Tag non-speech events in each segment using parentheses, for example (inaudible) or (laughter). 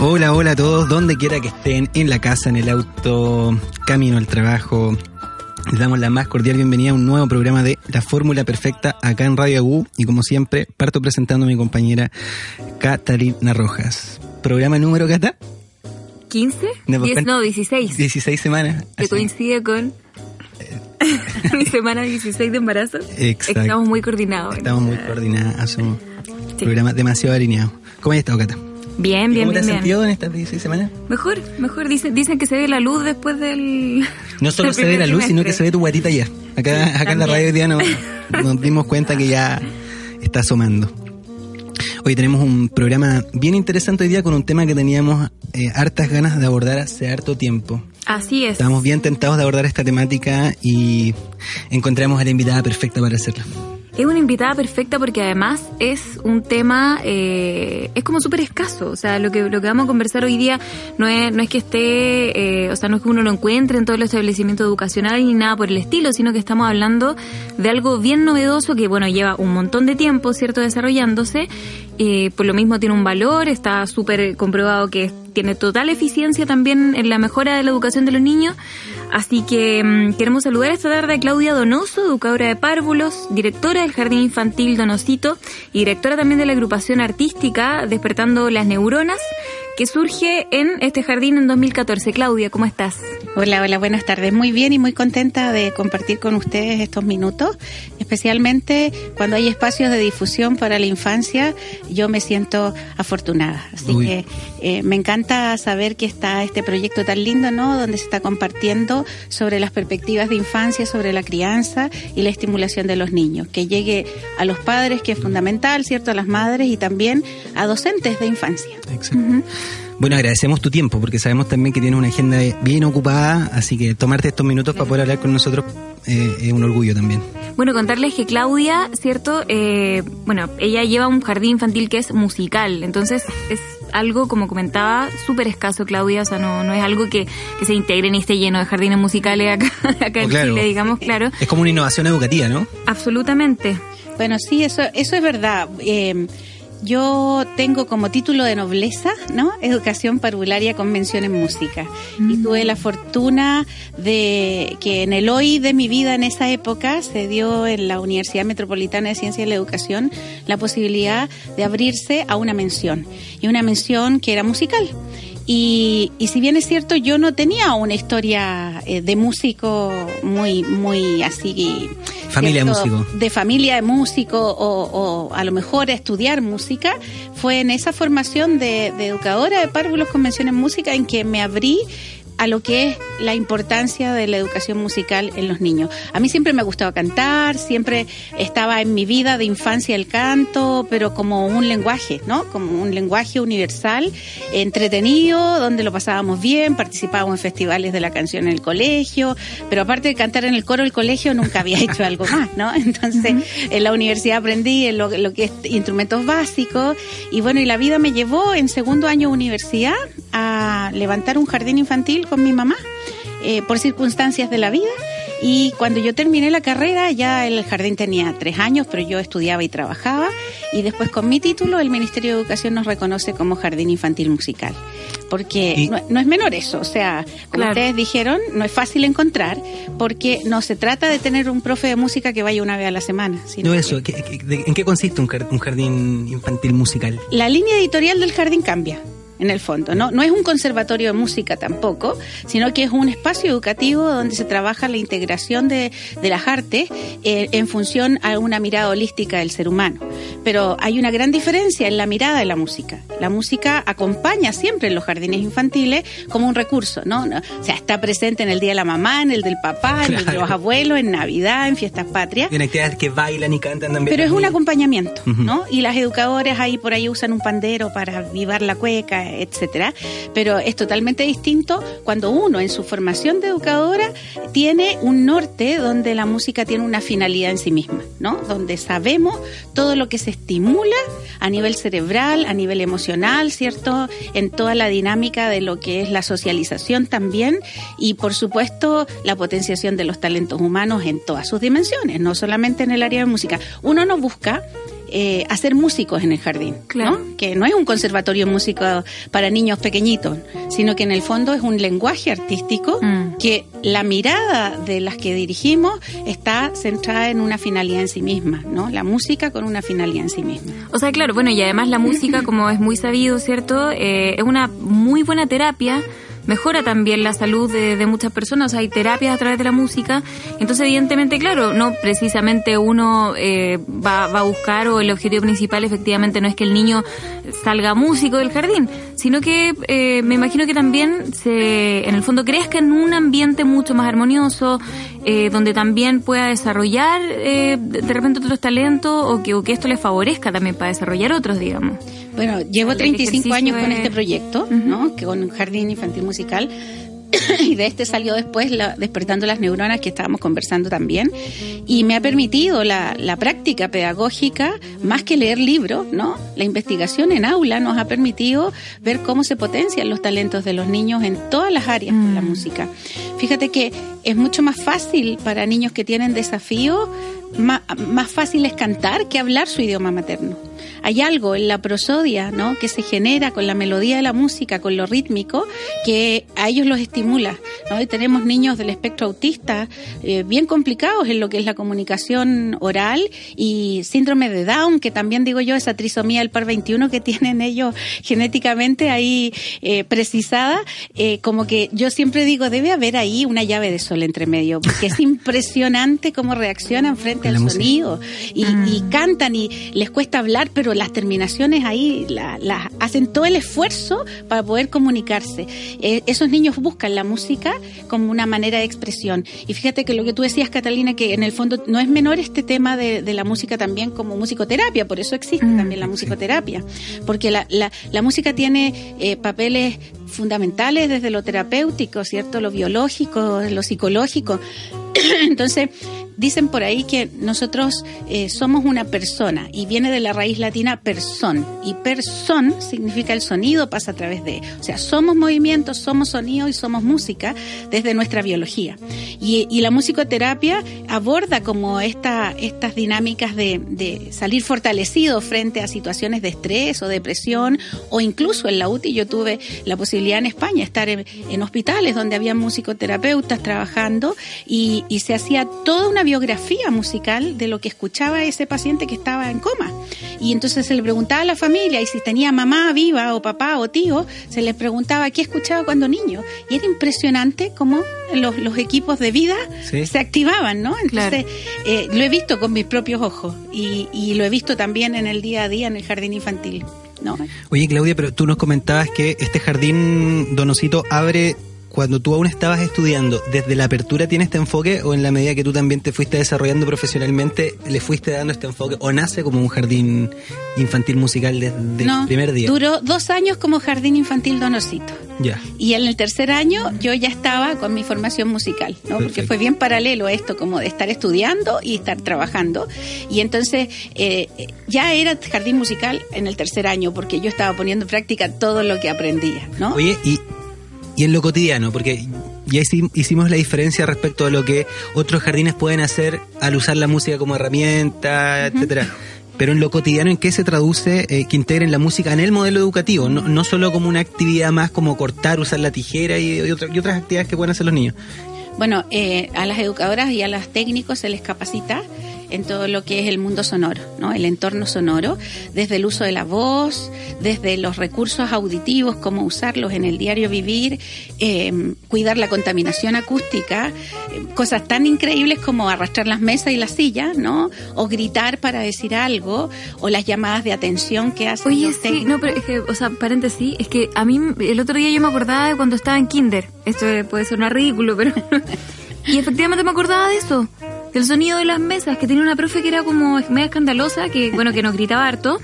Hola, hola a todos, donde quiera que estén, en la casa, en el auto, camino al trabajo. Les damos la más cordial bienvenida a un nuevo programa de La Fórmula Perfecta acá en Radio U y como siempre parto presentando a mi compañera Catalina Rojas. Programa número, Cata? 15? No, Diez- no, 16. 16 semanas. Que Así. coincide con (laughs) mi semana 16 de embarazo. Exacto. Estamos muy coordinados. Estamos muy coordinados, un Sí. programa demasiado alineado. ¿Cómo has estado, Cata? Bien, bien, ¿Cómo te has bien. sentido en estas 16 semanas? Mejor, mejor. Dicen, dicen que se ve la luz después del... No (laughs) solo se ve la luz, sino que se ve tu guatita ya. Acá, acá en la radio hoy día nos, (laughs) nos dimos cuenta que ya está asomando. Hoy tenemos un programa bien interesante hoy día con un tema que teníamos eh, hartas ganas de abordar hace harto tiempo. Así es. Estábamos bien tentados de abordar esta temática y encontramos a la invitada perfecta para hacerlo. Es una invitada perfecta porque además es un tema, eh, es como súper escaso. O sea, lo que, lo que vamos a conversar hoy día no es, no es que esté, eh, o sea, no es que uno lo encuentre en todos los establecimientos educacionales ni nada por el estilo, sino que estamos hablando de algo bien novedoso que, bueno, lleva un montón de tiempo, ¿cierto?, desarrollándose. Eh, por lo mismo tiene un valor, está súper comprobado que tiene total eficiencia también en la mejora de la educación de los niños. Así que mm, queremos saludar esta tarde a Claudia Donoso, educadora de párvulos, directora del Jardín Infantil Donosito y directora también de la agrupación artística Despertando las Neuronas, que surge en este jardín en 2014. Claudia, ¿cómo estás? Hola, hola, buenas tardes. Muy bien y muy contenta de compartir con ustedes estos minutos, especialmente cuando hay espacios de difusión para la infancia. Yo me siento afortunada. Así Uy. que eh, me encanta saber que está este proyecto tan lindo, ¿no? Donde se está compartiendo sobre las perspectivas de infancia, sobre la crianza y la estimulación de los niños. Que llegue a los padres, que es fundamental, ¿cierto? A las madres y también a docentes de infancia. Exacto. Bueno, agradecemos tu tiempo porque sabemos también que tienes una agenda bien ocupada, así que tomarte estos minutos para poder hablar con nosotros eh, es un orgullo también. Bueno, contarles que Claudia, ¿cierto? Eh, bueno, ella lleva un jardín infantil que es musical, entonces es algo, como comentaba, súper escaso, Claudia, o sea, no, no es algo que, que se integre ni esté lleno de jardines musicales acá, (laughs) acá Oh, en claro. Chile, digamos, claro. Es como una innovación educativa, ¿no? Absolutamente. Bueno, sí, eso, eso es verdad. Eh, yo tengo como título de nobleza, ¿no? Educación parvularia con mención en música. Y tuve la fortuna de que en el hoy de mi vida en esa época se dio en la Universidad Metropolitana de Ciencia y la Educación la posibilidad de abrirse a una mención. Y una mención que era musical. Y, y si bien es cierto, yo no tenía una historia eh, de músico muy, muy así. Familia de músico. De familia de músico o, o a lo mejor estudiar música, fue en esa formación de, de educadora de párvulos con mención en música en que me abrí a lo que es la importancia de la educación musical en los niños. A mí siempre me ha gustado cantar, siempre estaba en mi vida de infancia el canto, pero como un lenguaje, ¿no? Como un lenguaje universal, entretenido, donde lo pasábamos bien, participábamos en festivales de la canción en el colegio, pero aparte de cantar en el coro del colegio nunca había (laughs) hecho algo más, ¿no? Entonces, en la universidad aprendí en lo, lo que es instrumentos básicos y bueno, y la vida me llevó en segundo año de universidad a levantar un jardín infantil con mi mamá eh, por circunstancias de la vida. Y cuando yo terminé la carrera, ya el jardín tenía tres años, pero yo estudiaba y trabajaba. Y después con mi título, el Ministerio de Educación nos reconoce como jardín infantil musical. Porque Y- no, no es menor eso, o sea, como Claro. ustedes dijeron, no es fácil encontrar, porque no se trata de tener un profe de música que vaya una vez a la semana. sino No que- eso, ¿qué- qué- de- ¿en qué consiste un jardín infantil musical? la línea editorial del jardín cambia. En el fondo, ¿no? No es un conservatorio de música tampoco, sino que es un espacio educativo donde se trabaja la integración de, de las artes eh, en función a una mirada holística del ser humano. Pero hay una gran diferencia en la mirada de la música. La música acompaña siempre en los jardines infantiles como un recurso, ¿no? O sea, está presente en el Día de la Mamá, en el del papá, en el de los abuelos, en Navidad, en fiestas patrias. Tiene actividades que bailan y cantan también. Pero es un acompañamiento. ¿no? Y las educadoras ahí por ahí usan un pandero para avivar la cueca, etcétera. Pero es totalmente distinto cuando uno en su formación de educadora tiene un norte donde la música tiene una finalidad en sí misma, ¿no? Donde sabemos todo lo que se estimula a nivel cerebral, a nivel emocional, ¿cierto? En toda la dinámica de lo que es la socialización también y por supuesto la potenciación de los talentos humanos en todas sus dimensiones, no solamente en el área de música. Uno no busca eh, a ser músicos en el jardín, Claro. ¿no? Que no es un conservatorio músico para niños pequeñitos, sino que en el fondo es un lenguaje artístico Mm. que la mirada de las que dirigimos está centrada en una finalidad en sí misma, ¿no? La música con una finalidad en sí misma. O sea, claro, bueno, y además la música, como es muy sabido, ¿cierto? Eh, es una muy buena terapia. Mejora también la salud de, de muchas personas, hay terapias a través de la música. Entonces, evidentemente, claro, no precisamente uno eh, va, va a buscar o el objetivo principal efectivamente no es que el niño salga músico del jardín, sino que eh, me imagino que también se, en el fondo crezca en un ambiente mucho más armonioso, eh, donde también pueda desarrollar eh, de repente otros talentos o que, o que esto le favorezca también para desarrollar otros, digamos. Bueno, llevo El 35 ejercicio años con es- este proyecto, ¿no? Que con un jardín infantil musical. (coughs) y de este salió después la, Despertando las Neuronas, que estábamos conversando también. Y me ha permitido la, la práctica pedagógica, más que leer libros, ¿no? La investigación en aula nos ha permitido ver cómo se potencian los talentos de los niños en todas las áreas de la Mm. música. Fíjate que es mucho más fácil para niños que tienen desafíos, ma- más fácil es cantar que hablar su idioma materno. Hay algo en la prosodia, ¿no? Que se genera con la melodía de la música, con lo rítmico, que a ellos los estimula, ¿no? Y tenemos niños del espectro autista eh, bien complicados en lo que es la comunicación oral y síndrome de Down, que también digo yo, esa trisomía del par 21 que (laughs) tienen ellos genéticamente ahí eh, precisada, eh, como que yo siempre digo, debe haber ahí una llave de sol entre medio, porque es (laughs) impresionante cómo reaccionan frente al música. sonido y, y cantan y les cuesta hablar, pero las terminaciones ahí la- las hacen todo el esfuerzo para poder comunicarse. Esos niños buscan la música como una manera de expresión. Y fíjate que lo que tú decías, Catalina, que en el fondo no es menor este tema de, de la música también como musicoterapia, por eso existe Mm, también la musicoterapia, porque la, la, la música tiene eh, papeles fundamentales desde lo terapéutico, ¿cierto? Lo biológico, lo psicológico. (clears throat) Entonces, dicen por ahí que nosotros eh, somos una persona y viene de la raíz latina person. Y person significa el sonido pasa a través de. O sea, somos movimiento, somos sonido y somos música desde nuestra biología. Y, y la musicoterapia aborda como esta, estas dinámicas de, de salir fortalecido frente a situaciones de estrés o depresión o incluso en la UTI yo tuve la posibilidad en España estar en, en hospitales donde había musicoterapeutas trabajando y, y se hacía toda una biografía musical de lo que escuchaba ese paciente que estaba en coma. Y entonces se le preguntaba a la familia y si tenía mamá viva o papá o tío, se les preguntaba qué escuchaba cuando niño. Y era impresionante cómo los, los equipos de vida Sí. se activaban, ¿no? Claro. Entonces, eh, lo he visto con mis propios ojos y, y lo he visto también en el día a día en el jardín infantil, ¿no? Oye, Claudia, pero tú nos comentabas que este jardín Donosito abre cuando tú aún estabas estudiando. ¿Desde la apertura tiene este enfoque o en la medida que tú también te fuiste desarrollando profesionalmente, le fuiste dando este enfoque? ¿O nace como un jardín infantil musical desde no, el primer día? Duró dos años como jardín infantil Donosito. Ya. Y en el tercer año yo ya estaba con mi formación musical, ¿no? Porque fue bien paralelo esto, como de estar estudiando y estar trabajando. Y entonces eh, ya era jardín musical en el tercer año, porque yo estaba poniendo en práctica todo lo que aprendía, ¿no? Oye, y, y en lo cotidiano, porque ya hici- hicimos la diferencia respecto a lo que otros jardines pueden hacer al usar la música como herramienta, etcétera. Pero en lo cotidiano, ¿en qué se traduce eh, que integren la música en el modelo educativo? No, no solo como una actividad más como cortar, usar la tijera y, y otra- y otras actividades que pueden hacer los niños. Bueno, eh, a las educadoras y a los técnicos se les capacita en todo lo que es el mundo sonoro, ¿no? El entorno sonoro, desde el uso de la voz, desde los recursos auditivos, cómo usarlos en el diario vivir, eh, cuidar la contaminación acústica, eh, cosas tan increíbles como arrastrar las mesas y las sillas, ¿no? O gritar para decir algo, o las llamadas de atención que hacen Oye, sí, técnicos. no, pero es que, o sea, paréntesis, es que a mí el otro día yo me acordaba de cuando estaba en kinder. Esto puede sonar ridículo, pero... (laughs) y efectivamente me acordaba de eso, del sonido de las mesas, que tenía una profe que era como media escandalosa, que bueno, que nos gritaba harto.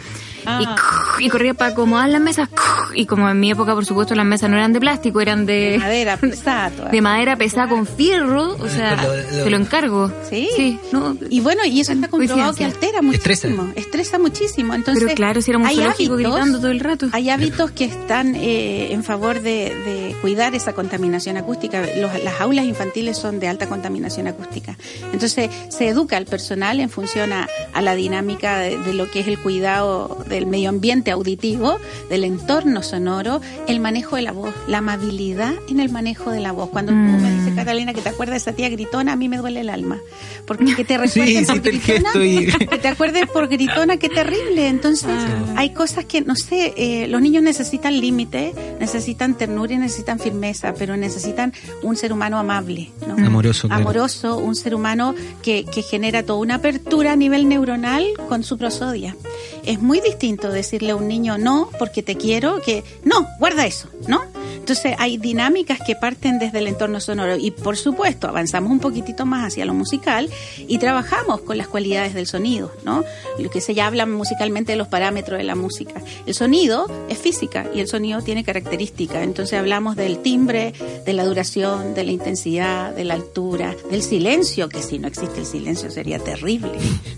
Ah. (laughs) Y, corría para acomodar las mesas. (laughs) Y como en mi época, por supuesto, las mesas no eran de plástico, eran de... Madera (laughs) pesada. De madera pesada con fierro. O sea, te lo encargo. Sí. sí y bueno, y eso está comprobado que altera muchísimo. Estresa. muchísimo. Entonces, Pero claro, si éramos hábitos, gritando todo el rato. Hay hábitos que están eh, en favor de, cuidar esa contaminación acústica. las aulas infantiles son de alta contaminación acústica. Entonces, se educa al personal en función a, la dinámica de, lo que es el cuidado del medio ambiente auditivo, del entorno sonoro, el manejo de la voz, la amabilidad en el manejo de la voz. Cuando tú me dices, mm. Catalina, que te acuerdas de esa tía gritona, a mí me duele el alma. Porque que te (laughs) recuerdes por gritona, que te acuerdes por gritona, qué terrible. Entonces, ah. hay cosas que, no sé, eh, los niños necesitan límite, necesitan ternura y necesitan firmeza, pero necesitan un ser humano amable, Amoroso. Amoroso, un ser humano que, que genera toda una apertura a nivel neuronal con su prosodia. Es muy distinto decirle a un niño no porque te quiero que no, guarda eso, ¿no? Entonces hay dinámicas que parten desde el entorno sonoro y por supuesto avanzamos un poquitito más hacia lo musical y trabajamos con las cualidades del sonido, ¿no? Lo que se ya habla musicalmente de los parámetros de la música. El sonido es física y el sonido tiene características, entonces hablamos del timbre, de la duración, de la intensidad, de la altura, del silencio, que si no existe el silencio sería terrible,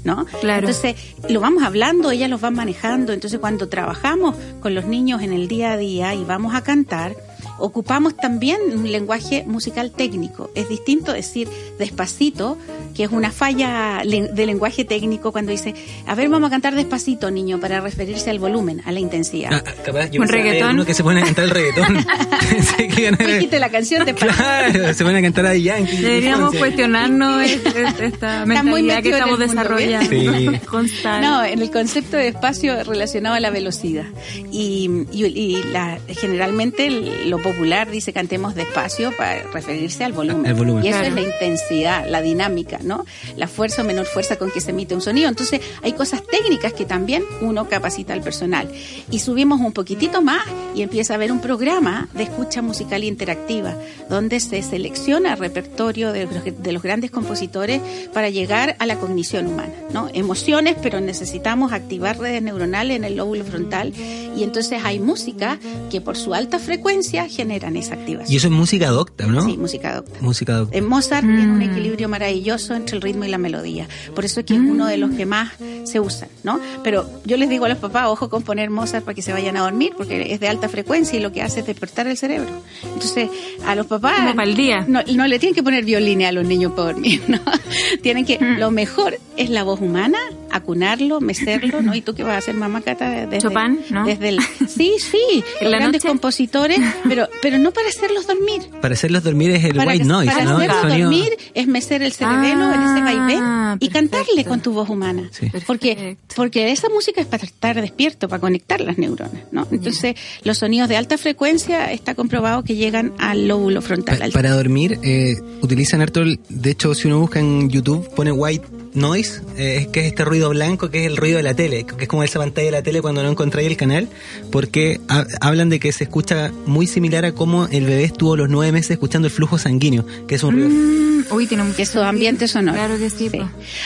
¿no? Claro. Entonces lo vamos hablando, ellas los van manejando, entonces cuando trabajamos con los niños en el día a día y vamos a cantar, ocupamos también un lenguaje musical técnico. Es distinto decir despacito, que es una falla de lenguaje técnico cuando dice, a ver, vamos a cantar despacito, niño, para referirse al volumen, a la intensidad. Ah, capaz, yo ¿Un reggaetón? Uno que se pone a cantar el reggaetón. (laughs) Dijiste la canción de Claro, se pone a cantar a Yankee. Deberíamos cuestionarnos (laughs) esta mentalidad que estamos desarrollando. Sí. (laughs) no, en el concepto de espacio relacionado a la velocidad. Y, y, la, generalmente lo popular dice cantemos despacio para referirse al volumen. Y eso es la intensidad, la dinámica, ¿no? La fuerza o menor fuerza con que se emite un sonido. Entonces, hay cosas técnicas que también uno capacita al personal. Y subimos un poquitito más y empieza a haber un programa de escucha musical interactiva, donde se selecciona el repertorio de los, de los grandes compositores para llegar a la cognición humana, ¿no? Emociones, pero necesitamos activar redes neuronales en el lóbulo frontal y entonces hay música que por su alta frecuencia generan esa activación. Y eso es música docta, ¿no? Sí, música docta. Música docta. En Mozart tiene un mm. equilibrio maravilloso entre el ritmo y la melodía. Por eso es que es uno de los que más se usan, ¿no? Pero yo les digo a los papás, ojo con poner Mozart para que se vayan a dormir, porque es de alta frecuencia y lo que hace es despertar el cerebro. Entonces, a los papás... Como para el día. No, no le tienen que poner violines a los niños para dormir, ¿no? (laughs) tienen que... Mm. Lo mejor es la voz humana, acunarlo, mecerlo, ¿no? ¿Y tú qué vas a hacer, mamá Cata? Desde, Chopin, ¿no? Desde el, (laughs) sí, sí, los grandes compositores, pero, pero no para hacerlos dormir. Para hacerlos dormir es el white noise, para ¿no? hacerlos dormir es mecer el cerebelo en ese vaivén y cantarle con tu voz humana. Porque, porque esa música es para estar despierto, para conectar las neuronas, ¿no? Entonces, los sonidos de alta frecuencia está comprobado que llegan al lóbulo frontal. para dormir, eh, utilizan harto, de hecho, si uno busca en YouTube, pone white noise, eh, que es este ruido blanco, que es el ruido de la tele, que es como esa pantalla de la tele cuando no encontráis el canal, porque hablan de que se escucha muy similar a cómo el bebé estuvo los nueve meses escuchando el flujo sanguíneo, que es un ruido. Mm, uy, tiene un Eso, ambiente sonoro. Claro que sí.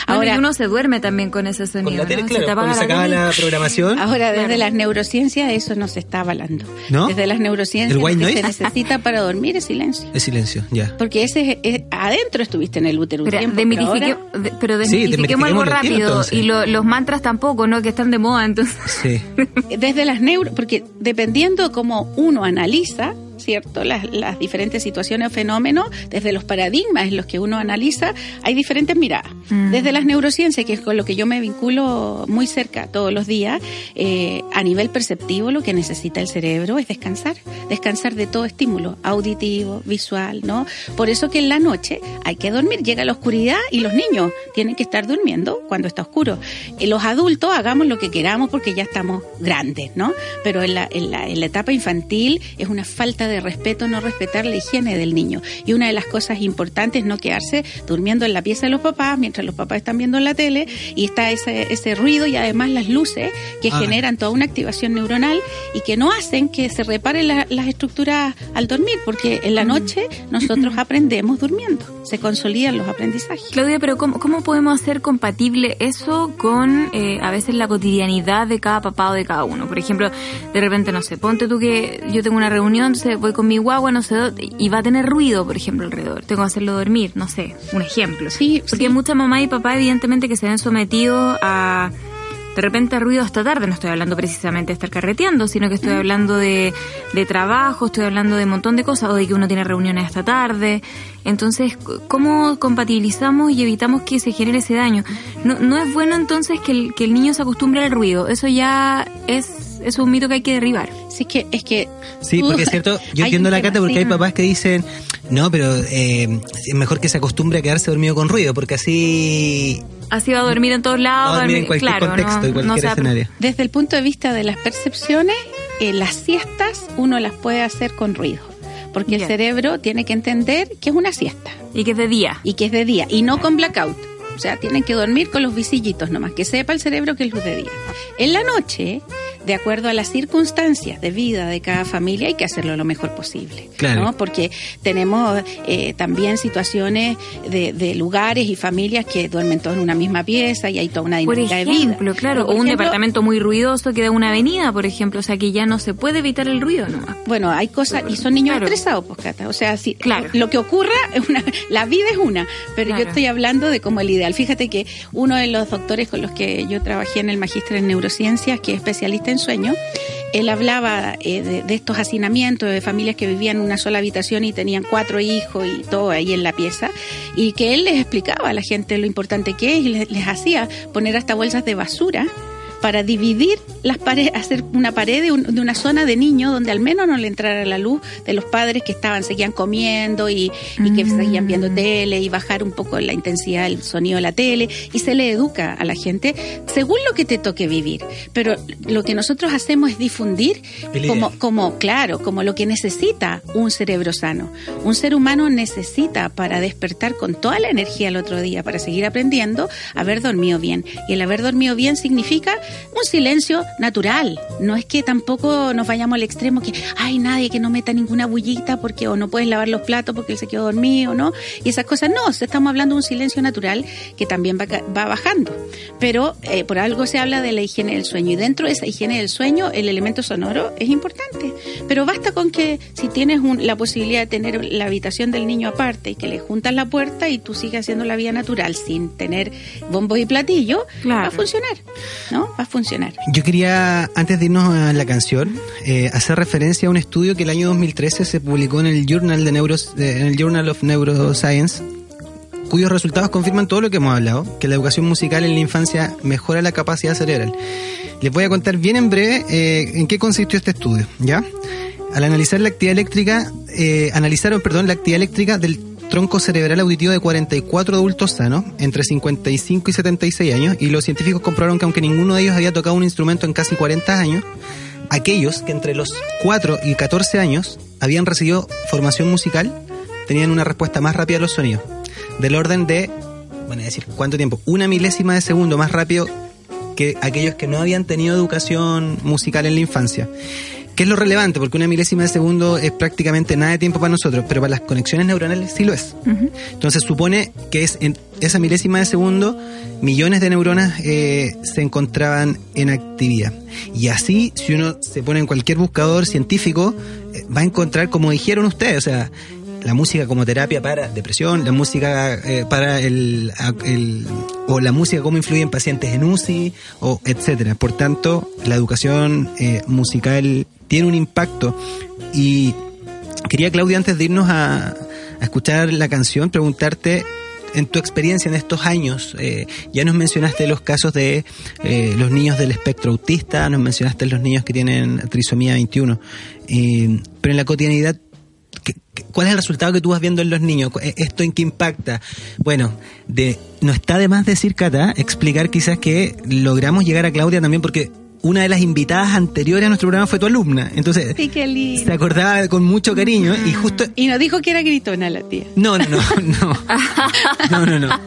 Ahora uno se duerme también con ese sonido. Con la tele, claro, cuando se acaba la, programación. Ahora, desde las neurociencias eso no se está avalando. ¿No? Desde las neurociencias lo que se necesita para dormir es silencio. Es silencio, ya. Porque ese es, adentro estuviste en el útero. Pero, tiempo, pero, de, pero algo rápido. y los mantras tampoco, ¿no? Que están de moda, entonces. Sí. (laughs) Desde las neuro, porque dependiendo cómo uno analiza, ¿cierto? Las, las, diferentes situaciones o fenómenos, desde los paradigmas en los que uno analiza, hay diferentes miradas. Mm. Desde las neurociencias, que es con lo que yo me vinculo muy cerca todos los días, eh, a nivel perceptivo lo que necesita el cerebro es descansar, descansar de todo estímulo, auditivo, visual, ¿no? Por eso que en la noche hay que dormir, llega la oscuridad y los niños tienen que estar durmiendo cuando está oscuro. Y los adultos hagamos lo que queramos porque ya estamos grandes, ¿no? Pero en la, en la, en la etapa infantil es una falta falta de respeto no respetar la higiene del niño. Y una de las cosas importantes es no quedarse durmiendo en la pieza de los papás mientras los papás están viendo la tele y está ese, ese ruido y además las luces que Ah. generan toda una activación neuronal y que no hacen que se reparen la- las estructuras al dormir, porque en la noche nosotros (laughs) aprendemos durmiendo, se consolidan los aprendizajes. Claudia, pero ¿cómo, cómo podemos hacer compatible eso con eh, a veces la cotidianidad de cada papá o de cada uno? Por ejemplo, de repente, no sé, ponte tú que yo tengo una reunión, voy con mi guagua, no sé, dónde, y va a tener ruido, por ejemplo, alrededor. Tengo que hacerlo dormir, no sé, un ejemplo. Sí, Porque sí. hay muchas mamás y papás, evidentemente, que se ven sometidos a de repente ruido hasta tarde. No estoy hablando precisamente de estar carreteando, sino que estoy hablando de, de trabajo, estoy hablando de un montón de cosas, o de que uno tiene reuniones hasta tarde. Entonces, ¿cómo compatibilizamos y evitamos que se genere ese daño? No, no es bueno entonces que el, que el niño se acostumbre al ruido. Eso ya es, es un mito que hay que derribar. Sí, que es que... Sí, porque es cierto, (laughs) yo entiendo la cata porque hay papás que dicen, no, pero eh, es mejor que se acostumbre a quedarse dormido con ruido, porque así Así va a dormir en todos lados. va a dormir en cualquier claro, contexto no- cualquier no se va a- escenario. Desde el punto de vista de las percepciones, eh, las siestas uno las puede hacer con ruido, porque el cerebro tiene que entender que es una siesta Y que es de día. y que es de día y no con blackout. O sea, tienen que dormir con los visillitos nomás, que sepa el cerebro que es luz de día. En la noche, de acuerdo a las circunstancias de vida de cada familia, hay que hacerlo lo mejor posible. Claro. ¿no? Porque tenemos eh, también situaciones de, de lugares y familias que duermen todos en una misma pieza y hay toda una Por dinámica de vida. ejemplo, claro, por o un ejemplo, departamento muy ruidoso que da una avenida, por ejemplo, o sea que ya no se puede evitar el ruido nomás. Bueno, hay cosas, y son niños Claro. estresados, pues, Cata. O sea, si, Claro. lo que ocurra, es una, la vida es una, pero Claro. yo estoy hablando de como el ideal. Fíjate que uno de los doctores con los que yo trabajé en el magíster en neurociencias, que es especialista en sueño, él hablaba eh, de, de estos hacinamientos de familias que vivían en una sola habitación y tenían cuatro hijos y todo ahí en la pieza, y que él les explicaba a la gente lo importante que es y les, les hacía poner hasta bolsas de basura para dividir las paredes, hacer una pared de, un- de una zona de niños donde al menos no le entrara la luz de los padres que estaban, seguían comiendo y, y que Mm. seguían viendo tele y bajar un poco la intensidad del sonido de la tele y se le educa a la gente según lo que te toque vivir. Pero lo que nosotros hacemos es difundir como, como, claro, como lo que necesita un cerebro sano. Un ser humano necesita para despertar con toda la energía el otro día, para seguir aprendiendo, haber dormido bien. Y el haber dormido bien significa un silencio natural. No es que tampoco nos vayamos al extremo que hay nadie que no meta ninguna bullita porque o no puedes lavar los platos porque él se quedó dormido, ¿no? Y esas cosas no, estamos hablando de un silencio natural que también va, va bajando. Pero eh, por algo se habla de la higiene del sueño y dentro de esa higiene del sueño el elemento sonoro es importante. Pero basta con que si tienes un- la posibilidad de tener la habitación del niño aparte y que le juntas la puerta y tú sigues haciendo la vida natural sin tener bombos y platillos, Claro. va a funcionar, ¿no? Va funcionar. Yo quería, antes de irnos a la canción, eh, hacer referencia a un estudio que el año 2013 se publicó en el Journal, de Neuros, eh, en el Journal of Neuroscience, cuyos resultados confirman todo lo que hemos hablado, que la educación musical en la infancia mejora la capacidad cerebral. Les voy a contar bien en breve eh, en qué consistió este estudio, ¿ya? Al analizar la actividad eléctrica, eh, analizaron, perdón, la actividad eléctrica del tronco cerebral auditivo de 44 adultos sanos entre 55 y 76 años y los científicos comprobaron que aunque ninguno de ellos había tocado un instrumento en casi 40 años, aquellos que entre los 4 y 14 años habían recibido formación musical tenían una respuesta más rápida a los sonidos, del orden de, bueno, es decir, ¿cuánto tiempo? Una milésima de segundo más rápido que aquellos que no habían tenido educación musical en la infancia. ¿Qué es lo relevante? Porque una milésima de segundo es prácticamente nada de tiempo para nosotros, pero para las conexiones neuronales sí lo es. Entonces supone que es en esa milésima de segundo millones de neuronas eh, se encontraban en actividad. Y así, si uno se pone en cualquier buscador científico, eh, va a encontrar, como dijeron ustedes, o sea, la música como terapia para depresión, la música eh, para el, o la música cómo influye en pacientes en UCI o etcétera. Por tanto, la educación eh, musical tiene un impacto y quería Claudia antes de irnos a, a escuchar la canción preguntarte en tu experiencia en estos años, eh, ya nos mencionaste los casos de eh, los niños del espectro autista, nos mencionaste los niños que tienen trisomía 21, eh, pero en la cotidianidad ¿Qué- qué- ¿Cuál es el resultado que tú vas viendo en los niños? Eh, ¿Esto en qué impacta? Bueno, de, no está de más decir, Cata, explicar quizás que logramos llegar a Claudia también porque una de las invitadas anteriores a nuestro programa fue tu alumna. Entonces, Sí, se acordaba con mucho cariño y justo... Y nos dijo que era gritona la tía. No, no, no, no. (laughs) No, no, no.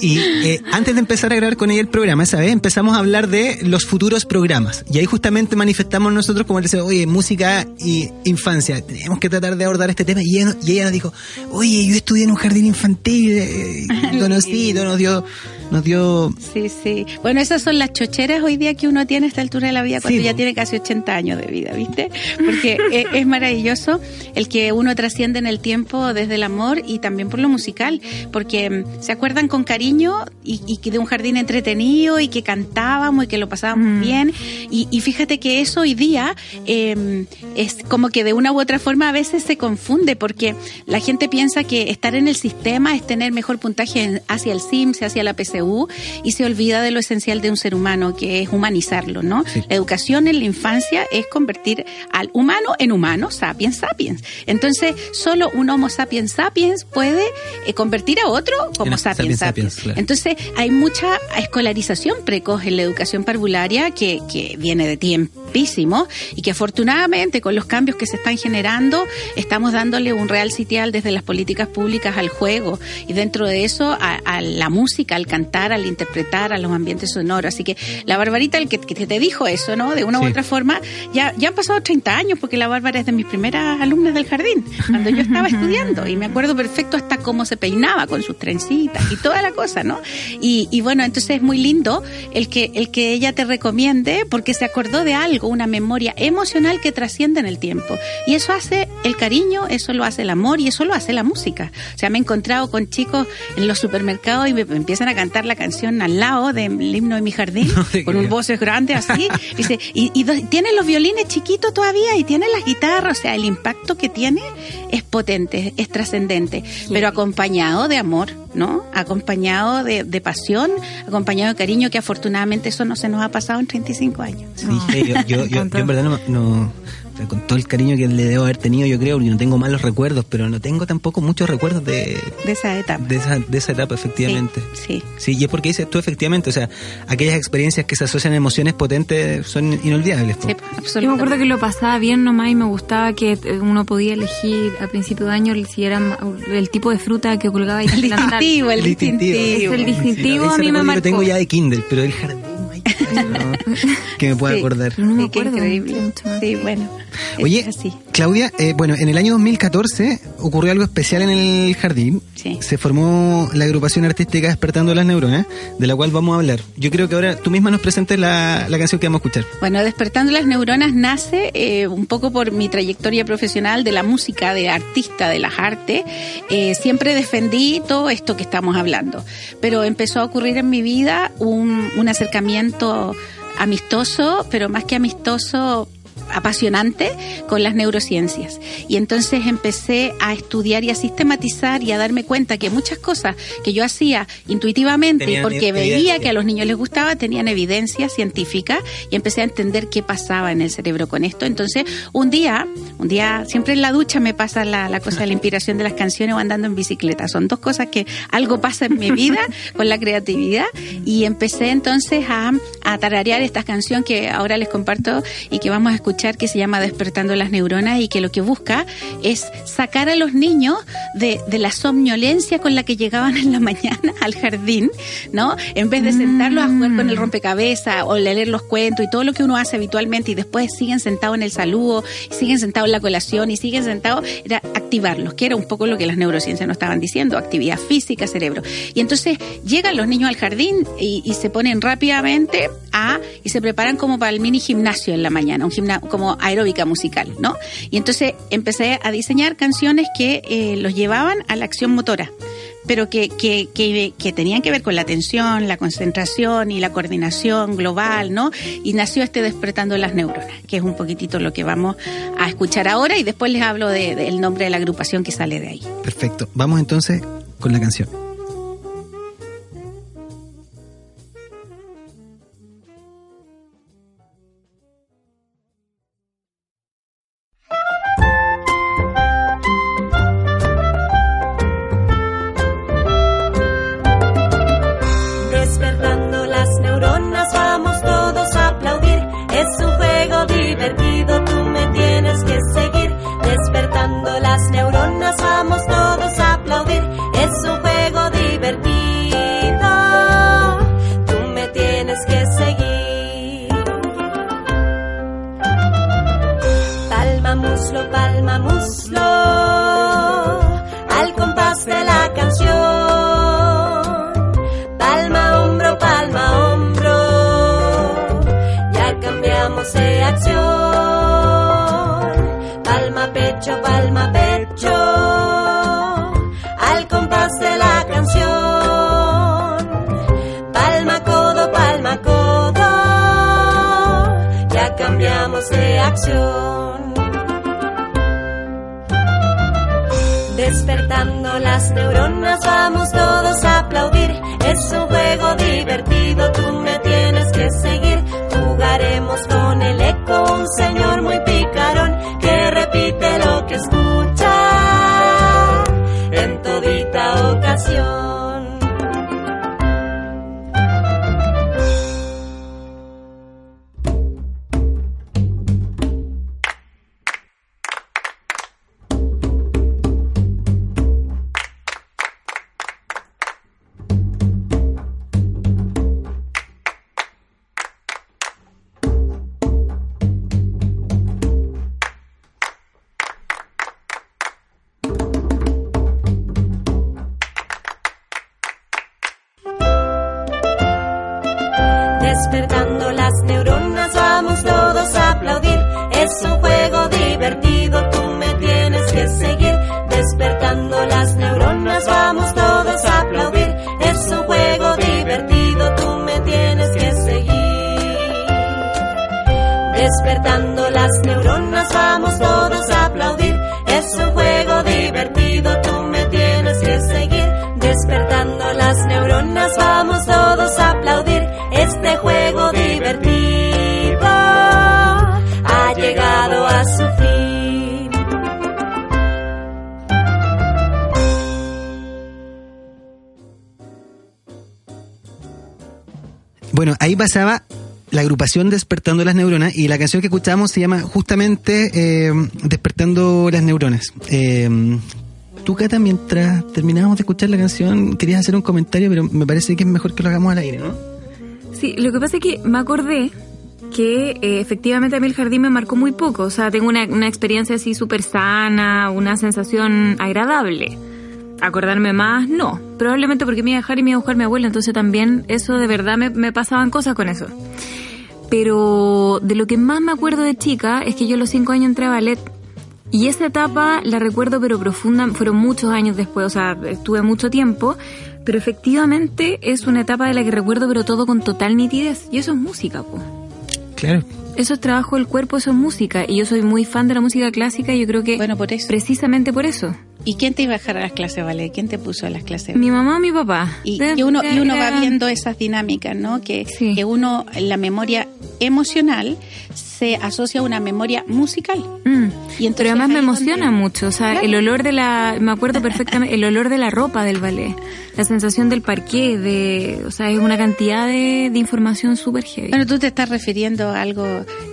Y eh, antes de empezar a grabar con ella el programa, esa vez empezamos a hablar de los futuros programas. Y ahí justamente manifestamos nosotros como le decía, oye, música y infancia, tenemos que tratar de abordar este tema. Y ella, y ella nos dijo, oye, yo estudié en un jardín infantil, eh, (laughs) conocí, nos dio, nos dio Sí, sí. Bueno, esas son las chocheras hoy día que uno tiene a esta altura de la vida cuando Sí. ya tiene casi 80 años de vida, ¿viste? Porque es, es maravilloso el que uno trasciende en el tiempo desde el amor y también por lo musical, porque mm, se acuerdan con cariño y, y de un jardín entretenido y que cantábamos y que lo pasábamos Mm. bien. Y, y fíjate que eso hoy día eh, es como que de una u otra forma a veces se confunde porque la gente piensa que estar en el sistema es tener mejor puntaje hacia el SIMS, hacia la Y se olvida de lo esencial de un ser humano que es humanizarlo, ¿no? Sí. La educación en la infancia es convertir al humano en humano, sapiens sapiens. Entonces, solo un Homo sapiens sapiens puede eh, convertir a otro como En sapiens sapiens sapiens. sapiens, claro. Entonces, hay mucha escolarización precoz en la educación parvularia que, que viene de tiempísimo y que afortunadamente con los cambios que se están generando estamos dándole un real sitial desde las políticas públicas al juego y dentro de eso a, a la música, al cantar, al interpretar, a los ambientes sonoros. Así que la Barbarita, el que, que te dijo eso, ¿no? De una u Sí. otra forma, ya, ya han pasado 30 años porque la Bárbara es de mis primeras alumnas del jardín, cuando yo estaba (laughs) estudiando y me acuerdo perfecto hasta cómo se peinaba con sus trencitas y toda la cosa, ¿no? Y, y bueno, entonces es muy lindo el que, el que ella te recomiende porque se acordó de algo, una memoria emocional que trasciende en el tiempo. Y eso hace el cariño, eso lo hace el amor y eso lo hace la música. O sea, me he encontrado con chicos en los supermercados y me empiezan a cantar la canción al lado del himno de mi jardín, (laughs) con un voces grandes así. (laughs) Dice, y, y tienen los violines chiquitos todavía y tienen las guitarras. O sea, el impacto que tiene es potente, es trascendente, pero acompañado de amor, ¿no? Acompañado de, de pasión, acompañado de cariño, que afortunadamente eso no se nos ha pasado en 35 años. Sí, yo, yo, yo, yo encantó. en verdad no, con todo el cariño que le debo haber tenido, yo creo, porque no tengo malos recuerdos, pero no tengo tampoco muchos recuerdos de, De esa etapa. de, esa, de esa etapa, efectivamente. Sí, sí. Sí, y es porque dices tú, efectivamente, o sea, aquellas experiencias que se asocian a emociones potentes son inolvidables. Sí, Yo me absolutamente. acuerdo que lo pasaba bien nomás y me gustaba que eh, uno podía elegir a principio de año si era el tipo de fruta que colgaba ahí El distintivo, el El distintivo. distintivo. Es el distintivo, Ese a mí me marcó. Lo tengo ya de Kindle, pero el jardín, no, (laughs) que me pueda Sí. acordar. No me qué increíble. Sí, bueno. Oye, así. Claudia, eh, bueno, en el año 2014 ocurrió algo especial en el jardín. Sí. Se formó la agrupación artística Despertando las Neuronas, de la cual vamos a hablar. Yo creo que ahora tú misma nos presentes la, la canción que vamos a escuchar. Bueno, Despertando las Neuronas nace eh, un poco por mi trayectoria profesional de la música, de artista, de las artes. Eh, siempre defendí todo esto que estamos hablando, pero empezó a ocurrir en mi vida un, un acercamiento amistoso, pero más que amistoso, apasionante con las neurociencias. Y entonces empecé a estudiar y a sistematizar y a darme cuenta que muchas cosas que yo hacía intuitivamente y Tenían porque veía que a los niños les gustaba, tenían evidencia científica y empecé a entender qué pasaba en el cerebro con esto. Entonces, un día, un día, siempre en la ducha me pasa la, la cosa de la inspiración de las canciones o andando en bicicleta. Son dos cosas que algo pasa en mi vida (laughs) con la creatividad y empecé entonces a, a tararear esta canción que ahora les comparto y que vamos a escuchar que se llama Despertando las Neuronas y que lo que busca es sacar a los niños de, de la somnolencia con la que llegaban en la (laughs) mañana al jardín, ¿no? En vez de sentarlos a jugar con el rompecabezas o leer los cuentos y todo lo que uno hace habitualmente y después siguen sentados en el saludo, siguen sentados en la colación y siguen sentados, era activarlos, que era un poco lo que las neurociencias nos estaban diciendo, actividad física, cerebro. Y entonces llegan los niños al jardín y, y se ponen rápidamente a, y se preparan como para el mini gimnasio en la mañana, un como aeróbica musical, ¿no? Y entonces empecé a diseñar canciones que eh, los llevaban a la acción motora pero que, que, que, tenían que ver con la atención, la concentración y la coordinación global, ¿no? Y nació este Despertando las Neuronas, que es un poquitito lo que vamos a escuchar ahora y después les hablo de- del nombre de la agrupación que sale de ahí. Perfecto. Vamos entonces con la canción. Pasaba la agrupación Despertando las Neuronas y la canción que escuchamos se llama justamente eh, Despertando las Neuronas. Eh, tú, Cata, mientras terminábamos de escuchar la canción, querías hacer un comentario, pero me parece que es mejor que lo hagamos al aire, ¿no? Sí, lo que pasa es que me acordé que eh, efectivamente a mí el jardín me marcó muy poco. O sea, tengo una, una experiencia así súper sana, una sensación agradable. Acordarme más, no. Probablemente porque me iba a dejar y me iba a buscar mi abuela, entonces también eso de verdad me, me pasaban cosas con eso. Pero de lo que más me acuerdo de chica es que yo a los cinco años entré a ballet y esa etapa la recuerdo pero profunda, fueron muchos años después, o sea, estuve mucho tiempo, pero efectivamente es una etapa de la que recuerdo pero todo con total nitidez y eso es música, po. Claro. Eso es trabajo del cuerpo, eso es música y yo soy muy fan de la música clásica y yo creo que Bueno, por eso. precisamente por eso. ¿Y quién te iba a dejar a las clases de ballet? ¿Quién te puso a las clases? Mi mamá o mi papá. Y, y uno, y uno va viendo esas dinámicas, ¿no? Que, Sí. que uno, la memoria emocional se asocia a una memoria musical. Mm. Y entonces Pero además me donde- emociona mucho, o sea, Claro. el olor de la, me acuerdo perfectamente, el olor de la ropa del ballet, la sensación del parqué, de, o sea, es una cantidad de, de información súper heavy. Bueno, tú te estás refiriendo a algo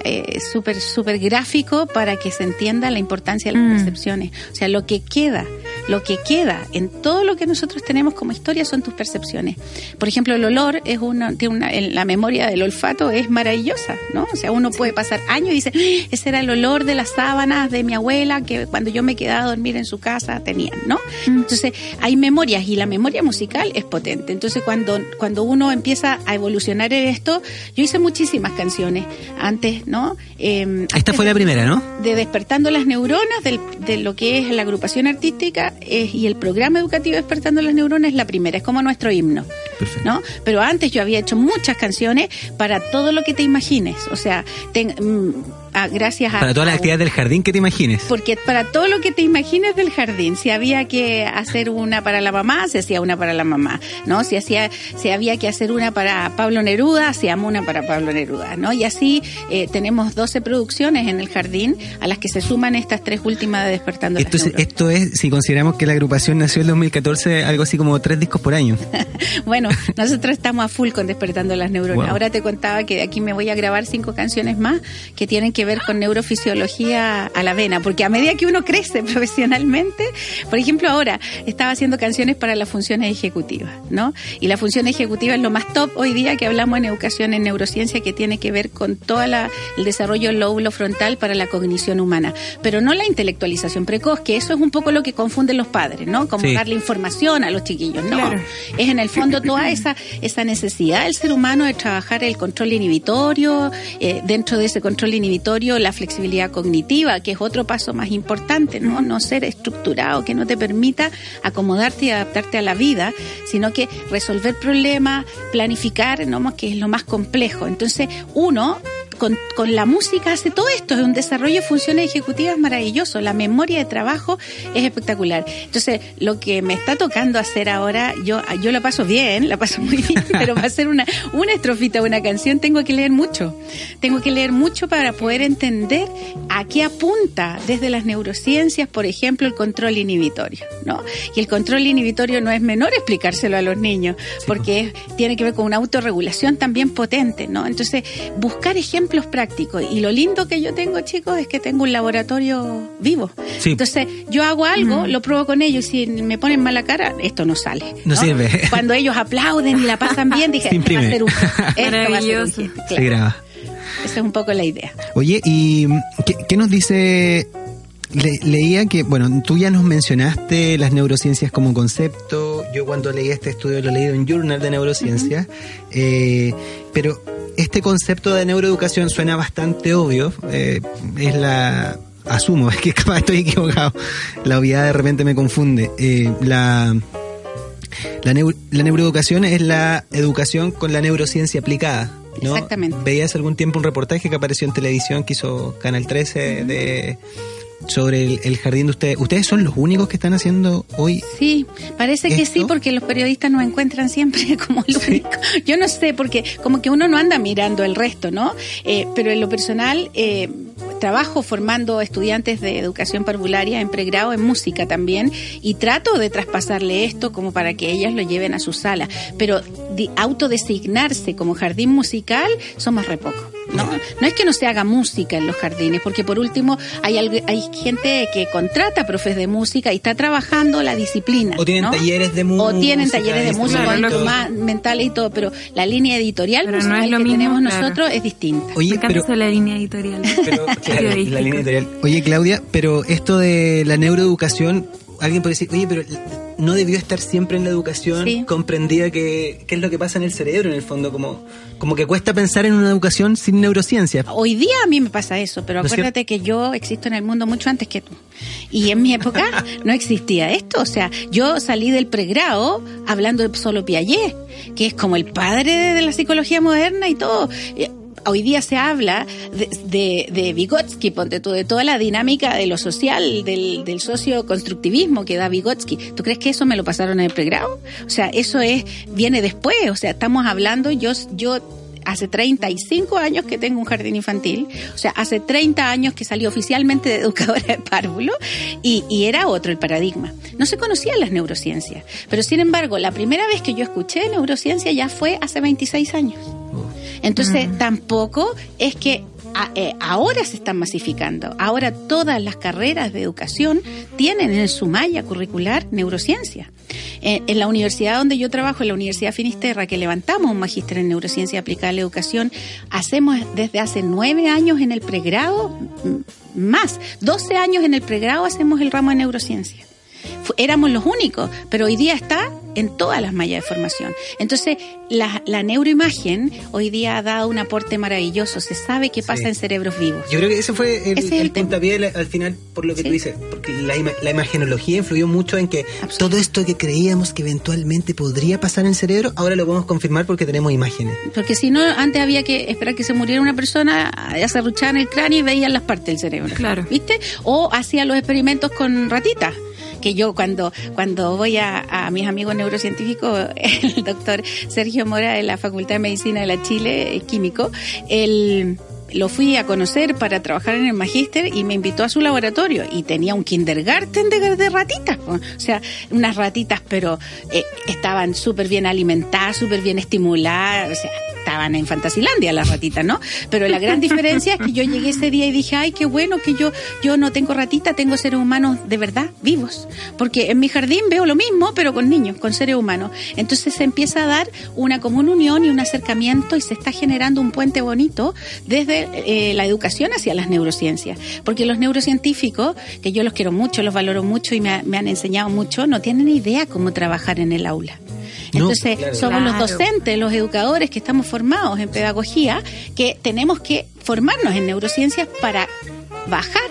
eh, súper, súper gráfico para que se entienda la importancia de las Mm. percepciones. O sea, lo que queda, lo que queda en todo lo que nosotros tenemos como historia son tus percepciones. Por ejemplo, el olor es una, tiene una, en la memoria del olfato es maravillosa, ¿no? O sea, uno puede pasar años y dice, "Ah, ese era el olor de las sábanas de mi abuela que cuando yo me quedaba a dormir en su casa tenían, ¿no? Entonces, hay memorias y la memoria musical es potente. Entonces, cuando, cuando uno empieza a evolucionar en esto, yo hice muchísimas canciones antes, ¿no? Eh, Esta antes fue la primera, ¿no? de Despertando las Neuronas, del- de lo que es la agrupación artística es- y el programa educativo Despertando las Neuronas es la primera, es como nuestro himno. Perfecto. ¿no? Pero antes yo había hecho muchas canciones para todo lo que te imagines, o sea, ten- ah, gracias a... Para todas las actividades del jardín que te imagines. porque para todo lo que te imagines del jardín, si había que hacer una para la mamá, se hacía una para la mamá, ¿no? Si hacía, si había que hacer una para Pablo Neruda, hacíamos una para Pablo Neruda, ¿no? Y así eh, tenemos 12 producciones en el jardín a las que se suman estas tres últimas de Despertando las Esto es, Neuronas. esto es, si consideramos que la agrupación nació en 2014, algo así como tres discos por año. (laughs) Bueno, nosotros estamos a full con Despertando las Neuronas. Wow. Ahora te contaba que de aquí me voy a grabar cinco canciones más que tienen que que ver con neurofisiología a la vena, porque a medida que uno crece (laughs) profesionalmente, por ejemplo, ahora estaba haciendo canciones para las funciones ejecutivas, ¿no? Y la función ejecutiva es lo más top hoy día que hablamos en educación en neurociencia que tiene que ver con todo el desarrollo del lóbulo frontal para la cognición humana, pero no la intelectualización precoz, que eso es un poco lo que confunden los padres, ¿no? Como Sí. darle información a los chiquillos, no. Claro. Es en el fondo toda esa, esa necesidad del ser humano de trabajar el control inhibitorio, eh, dentro de ese control inhibitorio la flexibilidad cognitiva, que es otro paso más importante, ¿no? No ser estructurado, que no te permita acomodarte y adaptarte a la vida, sino que resolver problemas, planificar, ¿no? que es lo más complejo. Entonces, uno con, con la música hace todo esto, es un desarrollo de funciones ejecutivas maravilloso, la memoria de trabajo es espectacular. Entonces, lo que me está tocando hacer ahora, yo, yo la paso bien, la paso muy bien, (laughs) pero para hacer una, una estrofita una canción tengo que leer mucho. Tengo que leer mucho para poder entender a qué apunta desde las neurociencias, por ejemplo, el control inhibitorio, ¿no? Y el control inhibitorio no es menor explicárselo a los niños, porque tiene que ver con una autorregulación también potente, ¿no? Entonces, buscar ejemplos prácticos. Y lo lindo que yo tengo, chicos, es que tengo un laboratorio vivo. Sí. Entonces, yo hago algo, lo pruebo con ellos, y si me ponen mala cara, esto no sale. No sirve. (laughs) Cuando ellos aplauden y la pasan bien, dije, Se va a imprime. ser un, (laughs) esto va a ser un. Se graba. Esa es un poco la idea. Oye, ¿y qué, qué nos dice? Le- leía que, bueno, tú ya nos mencionaste las neurociencias como concepto. Yo cuando leí este estudio lo leí en un journal de neurociencias. Eh, pero este concepto de neuroeducación suena bastante obvio. eh, es la. Asumo, (laughs) es que capaz estoy equivocado. La obviedad de repente me confunde. Eh, la. La, neu- la neuroeducación es la educación con la neurociencia aplicada. ¿no? Exactamente. Veías algún tiempo un reportaje que apareció en televisión que hizo Canal 13 de sobre el, el jardín de ustedes. ¿Ustedes son los únicos que están haciendo hoy? Sí, parece que sí, porque los periodistas nos encuentran siempre (laughs) como el Sí. único. Yo no sé, porque como que uno no anda mirando el resto, ¿no? Eh, pero en lo personal, eh, trabajo formando estudiantes de educación parvularia en pregrado en música también y trato de traspasarle esto como para que ellas lo lleven a su sala. Pero autodesignarse como jardín musical somos re poco. No, no es que no se haga música en los jardines, porque por último hay, algo- hay gente que contrata profes de música y está trabajando la disciplina. O tienen ¿no? talleres de O tienen música, talleres de música, Claro, con lógico. mentales y todo, pero la línea editorial Pero no es lo que mismo, tenemos claro. nosotros es distinta. Oye, pero, la línea editorial. pero, (laughs) claro, Periodística. la línea editorial. Oye, Claudia, pero esto de la neuroeducación, alguien puede decir, oye, pero no debió estar siempre en la educación Sí. comprendida que, qué es lo que pasa en el cerebro, en el fondo, como, como que cuesta pensar en una educación sin neurociencia. Hoy día a mí me pasa eso, pero ¿No es acuérdate que yo existo en el mundo mucho antes que tú. Y en mi época no existía esto. O sea, yo salí del pregrado hablando de solo Piaget, que es como el padre de, de la psicología moderna y todo. Hoy día se habla de, de, de Vygotsky, ponte tú, de toda la dinámica de lo social, del, del socioconstructivismo que da Vygotsky. ¿Tú crees que eso me lo pasaron en el pregrado? O sea, eso es viene después. O sea, estamos hablando, yo, yo hace 35 años que tengo un jardín infantil, o sea, hace 30 años que salí oficialmente de educadora de párvulo y, y era otro el paradigma. No se conocían las neurociencias, pero sin embargo, la primera vez que yo escuché neurociencia ya fue hace 26 años. Entonces, tampoco es que eh, ahora se están masificando. Ahora todas las carreras de educación tienen en su malla curricular neurociencia. Eh, en la universidad donde yo trabajo, en la Universidad Finisterra, que levantamos un magíster en neurociencia aplicada a la educación, hacemos desde hace nueve años en el pregrado, más, 12 años en el pregrado hacemos el ramo de neurociencia. Éramos los únicos, pero hoy día está en todas las mallas de formación. Entonces, la, la neuroimagen hoy día ha dado un aporte maravilloso. Se sabe qué pasa Sí. en cerebros vivos. Yo creo que ese fue el, Ese es el el puntapié al final, por lo que Sí. tú dices, porque la, la imagenología influyó mucho en que todo esto que creíamos que eventualmente podría pasar en el cerebro, ahora lo podemos confirmar porque tenemos imágenes. Porque si no, antes había que esperar que se muriera una persona, acerruchaban el cráneo y veían las partes del cerebro. Claro. ¿Viste? O hacían los experimentos con ratitas. Que yo cuando, cuando voy a, a mis amigos neurocientíficos, (laughs) el doctor Sergio Mora de la Facultad de Medicina de la Chile, eh, químico, él lo fui a conocer para trabajar en el magíster y me invitó a su laboratorio y tenía un kindergarten de, de ratitas, o sea, unas ratitas pero eh, estaban súper bien alimentadas, súper bien estimuladas, o sea, estaban en Fantasilandia las ratitas, ¿no? Pero la gran diferencia es que yo llegué ese día y dije, ay, qué bueno que yo, yo no tengo ratita, tengo seres humanos de verdad, vivos. Porque en mi jardín veo lo mismo, pero con niños, con seres humanos. Entonces se empieza a dar una común unión y un acercamiento y se está generando un puente bonito desde eh, la educación hacia las neurociencias. Porque los neurocientíficos, que yo los quiero mucho, los valoro mucho y me, me han enseñado mucho, no tienen idea cómo trabajar en el aula. Entonces, claro. somos los docentes, los educadores que estamos formados en pedagogía, que tenemos que formarnos en neurociencias para bajar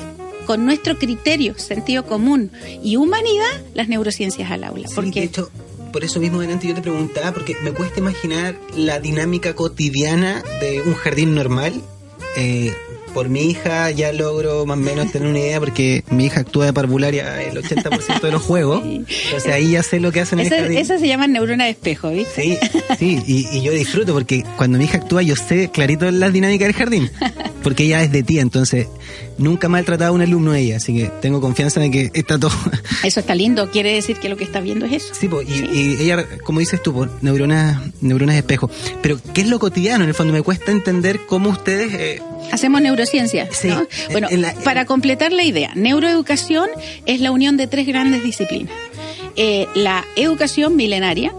con nuestro criterio, sentido común y humanidad las neurociencias al aula. Sí, porque de hecho, por eso mismo delante yo te preguntaba, porque me cuesta imaginar la dinámica cotidiana de un jardín normal. Eh, por mi hija ya logro más o menos tener una idea, porque mi hija actúa de parvularia el 80% de los juegos. Entonces ahí ya sé lo que hacen en el jardín. esa se llama neurona de espejo, ¿viste? Sí, sí, y, y yo disfruto porque cuando mi hija actúa yo sé clarito la dinámica del jardín, porque ella es de tía, entonces nunca maltratado a un alumno ella, así que tengo confianza de que está todo... Eso está lindo, quiere decir que lo que está viendo es eso. Sí, po, y, y ella, como dices tú, por neuronas, neuronas de espejo. Pero, ¿qué es lo cotidiano? En el fondo me cuesta entender cómo ustedes... eh, Hacemos neurociencia. Sí, ¿no? en- Bueno, la- para completar la idea, neuroeducación es la unión de tres grandes disciplinas. Eh, la educación milenaria,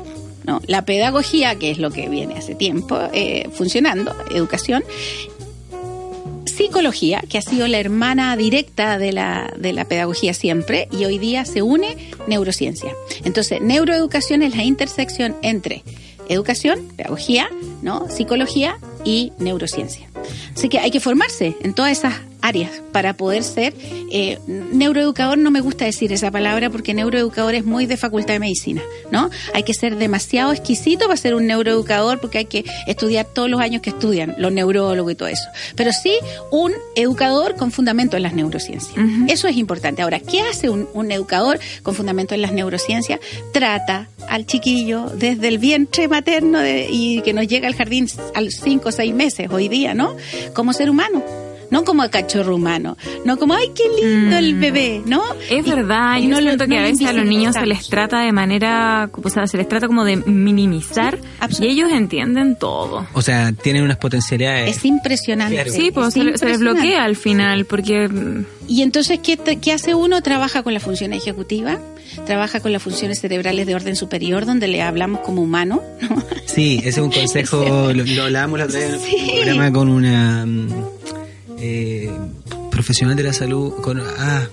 ¿no? la pedagogía, que es lo que viene hace tiempo eh, funcionando, educación, psicología, que ha sido la hermana directa de la, de la pedagogía siempre, y hoy día se une neurociencia. Entonces, neuroeducación es la intersección entre educación, pedagogía, ¿no? psicología y neurociencia. Así que hay que formarse en todas esas áreas para poder ser eh, neuroeducador. No me gusta decir esa palabra porque neuroeducador es muy de facultad de medicina, ¿no? Hay que ser demasiado exquisito para ser un neuroeducador porque hay que estudiar todos los años que estudian los neurólogos y todo eso. Pero sí un educador con fundamento en las neurociencias. Eso es importante. Ahora, ¿qué hace un, un educador con fundamento en las neurociencias? Trata al chiquillo desde el vientre materno de- y que nos llega al jardín a los cinco o seis meses hoy día, ¿no? Como ser humano. No como a cachorro humano, no como, ay, qué lindo el bebé, ¿no? Es Y- verdad, y yo no lo- siento que no a lo veces a los niños se les trata de manera, o sea, se les trata como de minimizar y absolutamente. ellos entienden todo. o sea, tienen unas potencialidades... Es impresionante. Claro. Sí, pues es se, se les bloquea al final porque mm, Y entonces, ¿qué, qué hace uno? Trabaja con la función ejecutiva, trabaja con las funciones cerebrales de orden superior, donde le hablamos como humano, ¿no? Sí, ese es un (laughs) consejo, lo, lo hablábamos la otra vez en Sí. un programa con una mm, eh, profesional de la salud, con ah,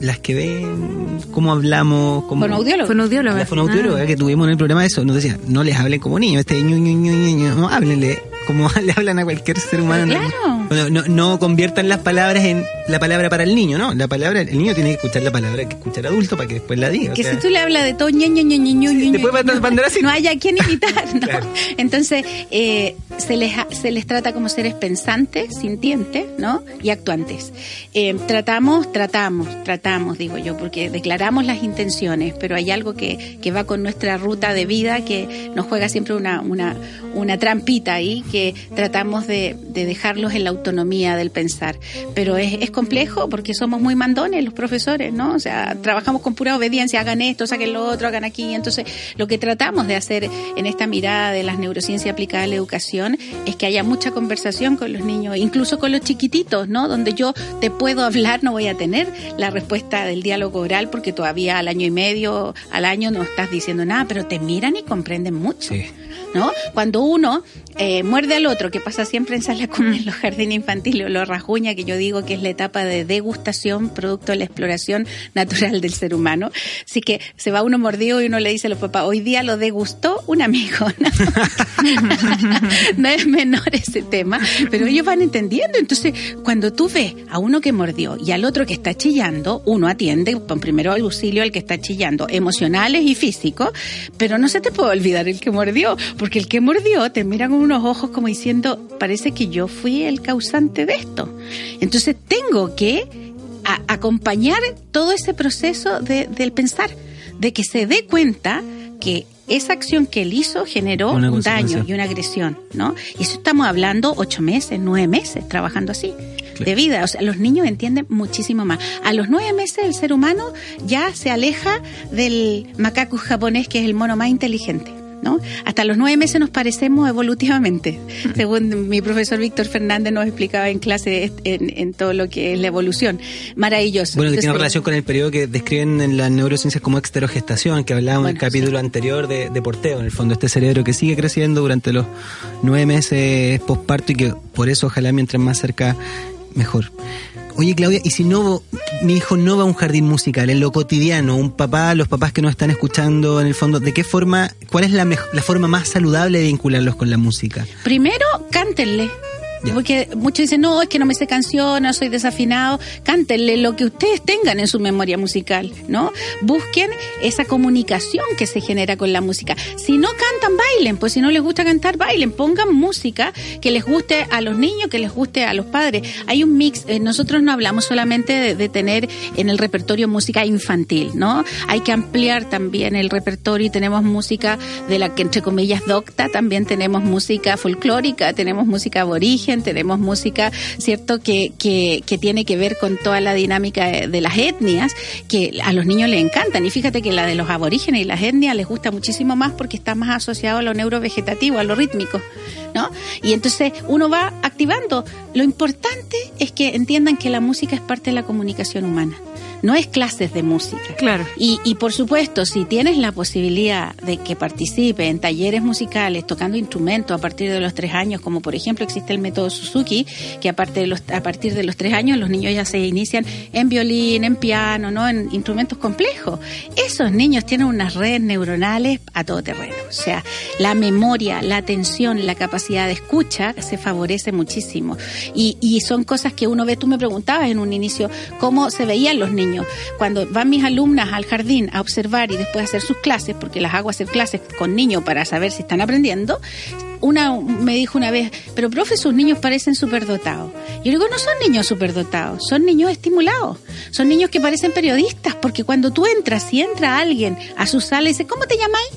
las que ven cómo hablamos, Fonoaudiólogo. fonoaudióloga. la fonoaudióloga Ah. que tuvimos en el programa eso, nos decía, no les hablen como niños, este ñu, ñu, ñu, ñu, ñu, no háblenle como (laughs) le hablan a cualquier ser humano. Claro. No, no, no conviertan las palabras en la palabra para el niño, ¿no? La palabra, el niño tiene que escuchar la palabra que escucha el adulto para que después la diga. o Que sea, si tú le hablas de todo, ño, ño, ño, ño, ño, ño, después va a andar así. no haya quien imitar, (laughs) ¿no? Claro. Entonces, eh, se, les, se les trata como seres pensantes, sintientes, ¿no? Y actuantes. Eh, tratamos, tratamos, tratamos, digo yo, porque declaramos las intenciones, pero hay algo que, que va con nuestra ruta de vida que nos juega siempre una, una, una trampita ahí, que tratamos de, de dejarlos en la autonomía del pensar. Pero es, es complejo porque somos muy mandones los profesores, ¿no? O sea, trabajamos con pura obediencia, hagan esto, saquen lo otro, hagan aquí. Entonces, lo que tratamos de hacer en esta mirada de las neurociencias aplicadas a la educación es que haya mucha conversación con los niños, incluso con los chiquititos, ¿no? Donde yo te puedo hablar, no voy a tener la respuesta del diálogo oral porque todavía al año y medio, al año no estás diciendo nada, pero te miran y comprenden mucho. Sí. ¿no? Cuando uno eh, muerde al otro, que pasa siempre en sala en los jardines infantiles, o lo rajuña, que yo digo que es la etapa de degustación, producto de la exploración natural del ser humano. Así que se va uno mordido y uno le dice a los papás, hoy día lo degustó un amigo. ¿no? (laughs) no es menor ese tema, pero ellos van entendiendo. Entonces, cuando tú ves a uno que mordió y al otro que está chillando, uno atiende con primero auxilio al que está chillando, emocionales y físicos, pero no se te puede olvidar el que mordió, porque el que mordió te mira con unos ojos como diciendo, parece que yo fui el causante de esto. Entonces tengo que acompañar todo ese proceso de- del pensar, de que se dé cuenta que esa acción que él hizo generó Una un daño y una agresión, ¿no? Y eso estamos hablando ocho meses, nueve meses trabajando así. Claro. De vida, o sea, los niños entienden muchísimo más. A los nueve meses el ser humano ya se aleja del macaco japonés, que es el mono más inteligente. ¿No? Hasta los nueve meses nos parecemos evolutivamente, según mi profesor Víctor Fernández nos explicaba en clase en, todo lo que es la evolución. Maravilloso. Bueno, que tiene relación con el periodo que describen en las neurociencias como exterogestación, que hablábamos en el capítulo anterior de, de, porteo, en el fondo, este cerebro que sigue creciendo durante los nueve meses posparto y que por eso ojalá mientras más cerca mejor. Oye, Claudia, ¿y si no, mi hijo no va a un jardín musical, en lo cotidiano, un papá, los papás que nos están escuchando en el fondo, ¿de qué forma, cuál es la, la forma más saludable de vincularlos con la música? Primero, cántenle. Porque muchos dicen, no, es que no me sé canciones, soy desafinado. Cántenle lo que ustedes tengan en su memoria musical, ¿no? Busquen esa comunicación que se genera con la música. Si no cantan, bailen, pues si no les gusta cantar, bailen. Pongan música que les guste a los niños, que les guste a los padres. Hay un mix, eh, nosotros no hablamos solamente de, tener en el repertorio música infantil, ¿no? Hay que ampliar también el repertorio y tenemos música de la que entre comillas docta, también tenemos música folclórica, tenemos música aborigen tenemos música, ¿cierto?, que, que, tiene que ver con toda la dinámica de, las etnias, que a los niños les encantan. Y fíjate que la de los aborígenes y las etnias les gusta muchísimo más porque está más asociado a lo neurovegetativo, a lo rítmico, ¿no? Y entonces uno va activando. Lo importante es que entiendan que la música es parte de la comunicación humana no es clases de música. Claro. Y, y por supuesto, si tienes la posibilidad de que participe en talleres musicales tocando instrumentos a partir de los tres años, como por ejemplo existe el método Suzuki, que aparte de los, a partir de los tres años los niños ya se inician en violín, en piano, ¿no? en instrumentos complejos. Esos niños tienen unas redes neuronales a todo terreno. O sea, la memoria, la atención, la capacidad de escucha se favorece muchísimo. Y, y son cosas que uno ve, tú me preguntabas en un inicio, cómo se veían los cuando van mis alumnas al jardín a observar y después a hacer sus clases, porque las hago hacer clases con niños para saber si están aprendiendo, una me dijo una vez, pero profe, sus niños parecen superdotados. Yo digo, no son niños superdotados, son niños estimulados, son niños que parecen periodistas, porque cuando tú entras, y entra alguien a su sala y dice, ¿cómo te llamáis?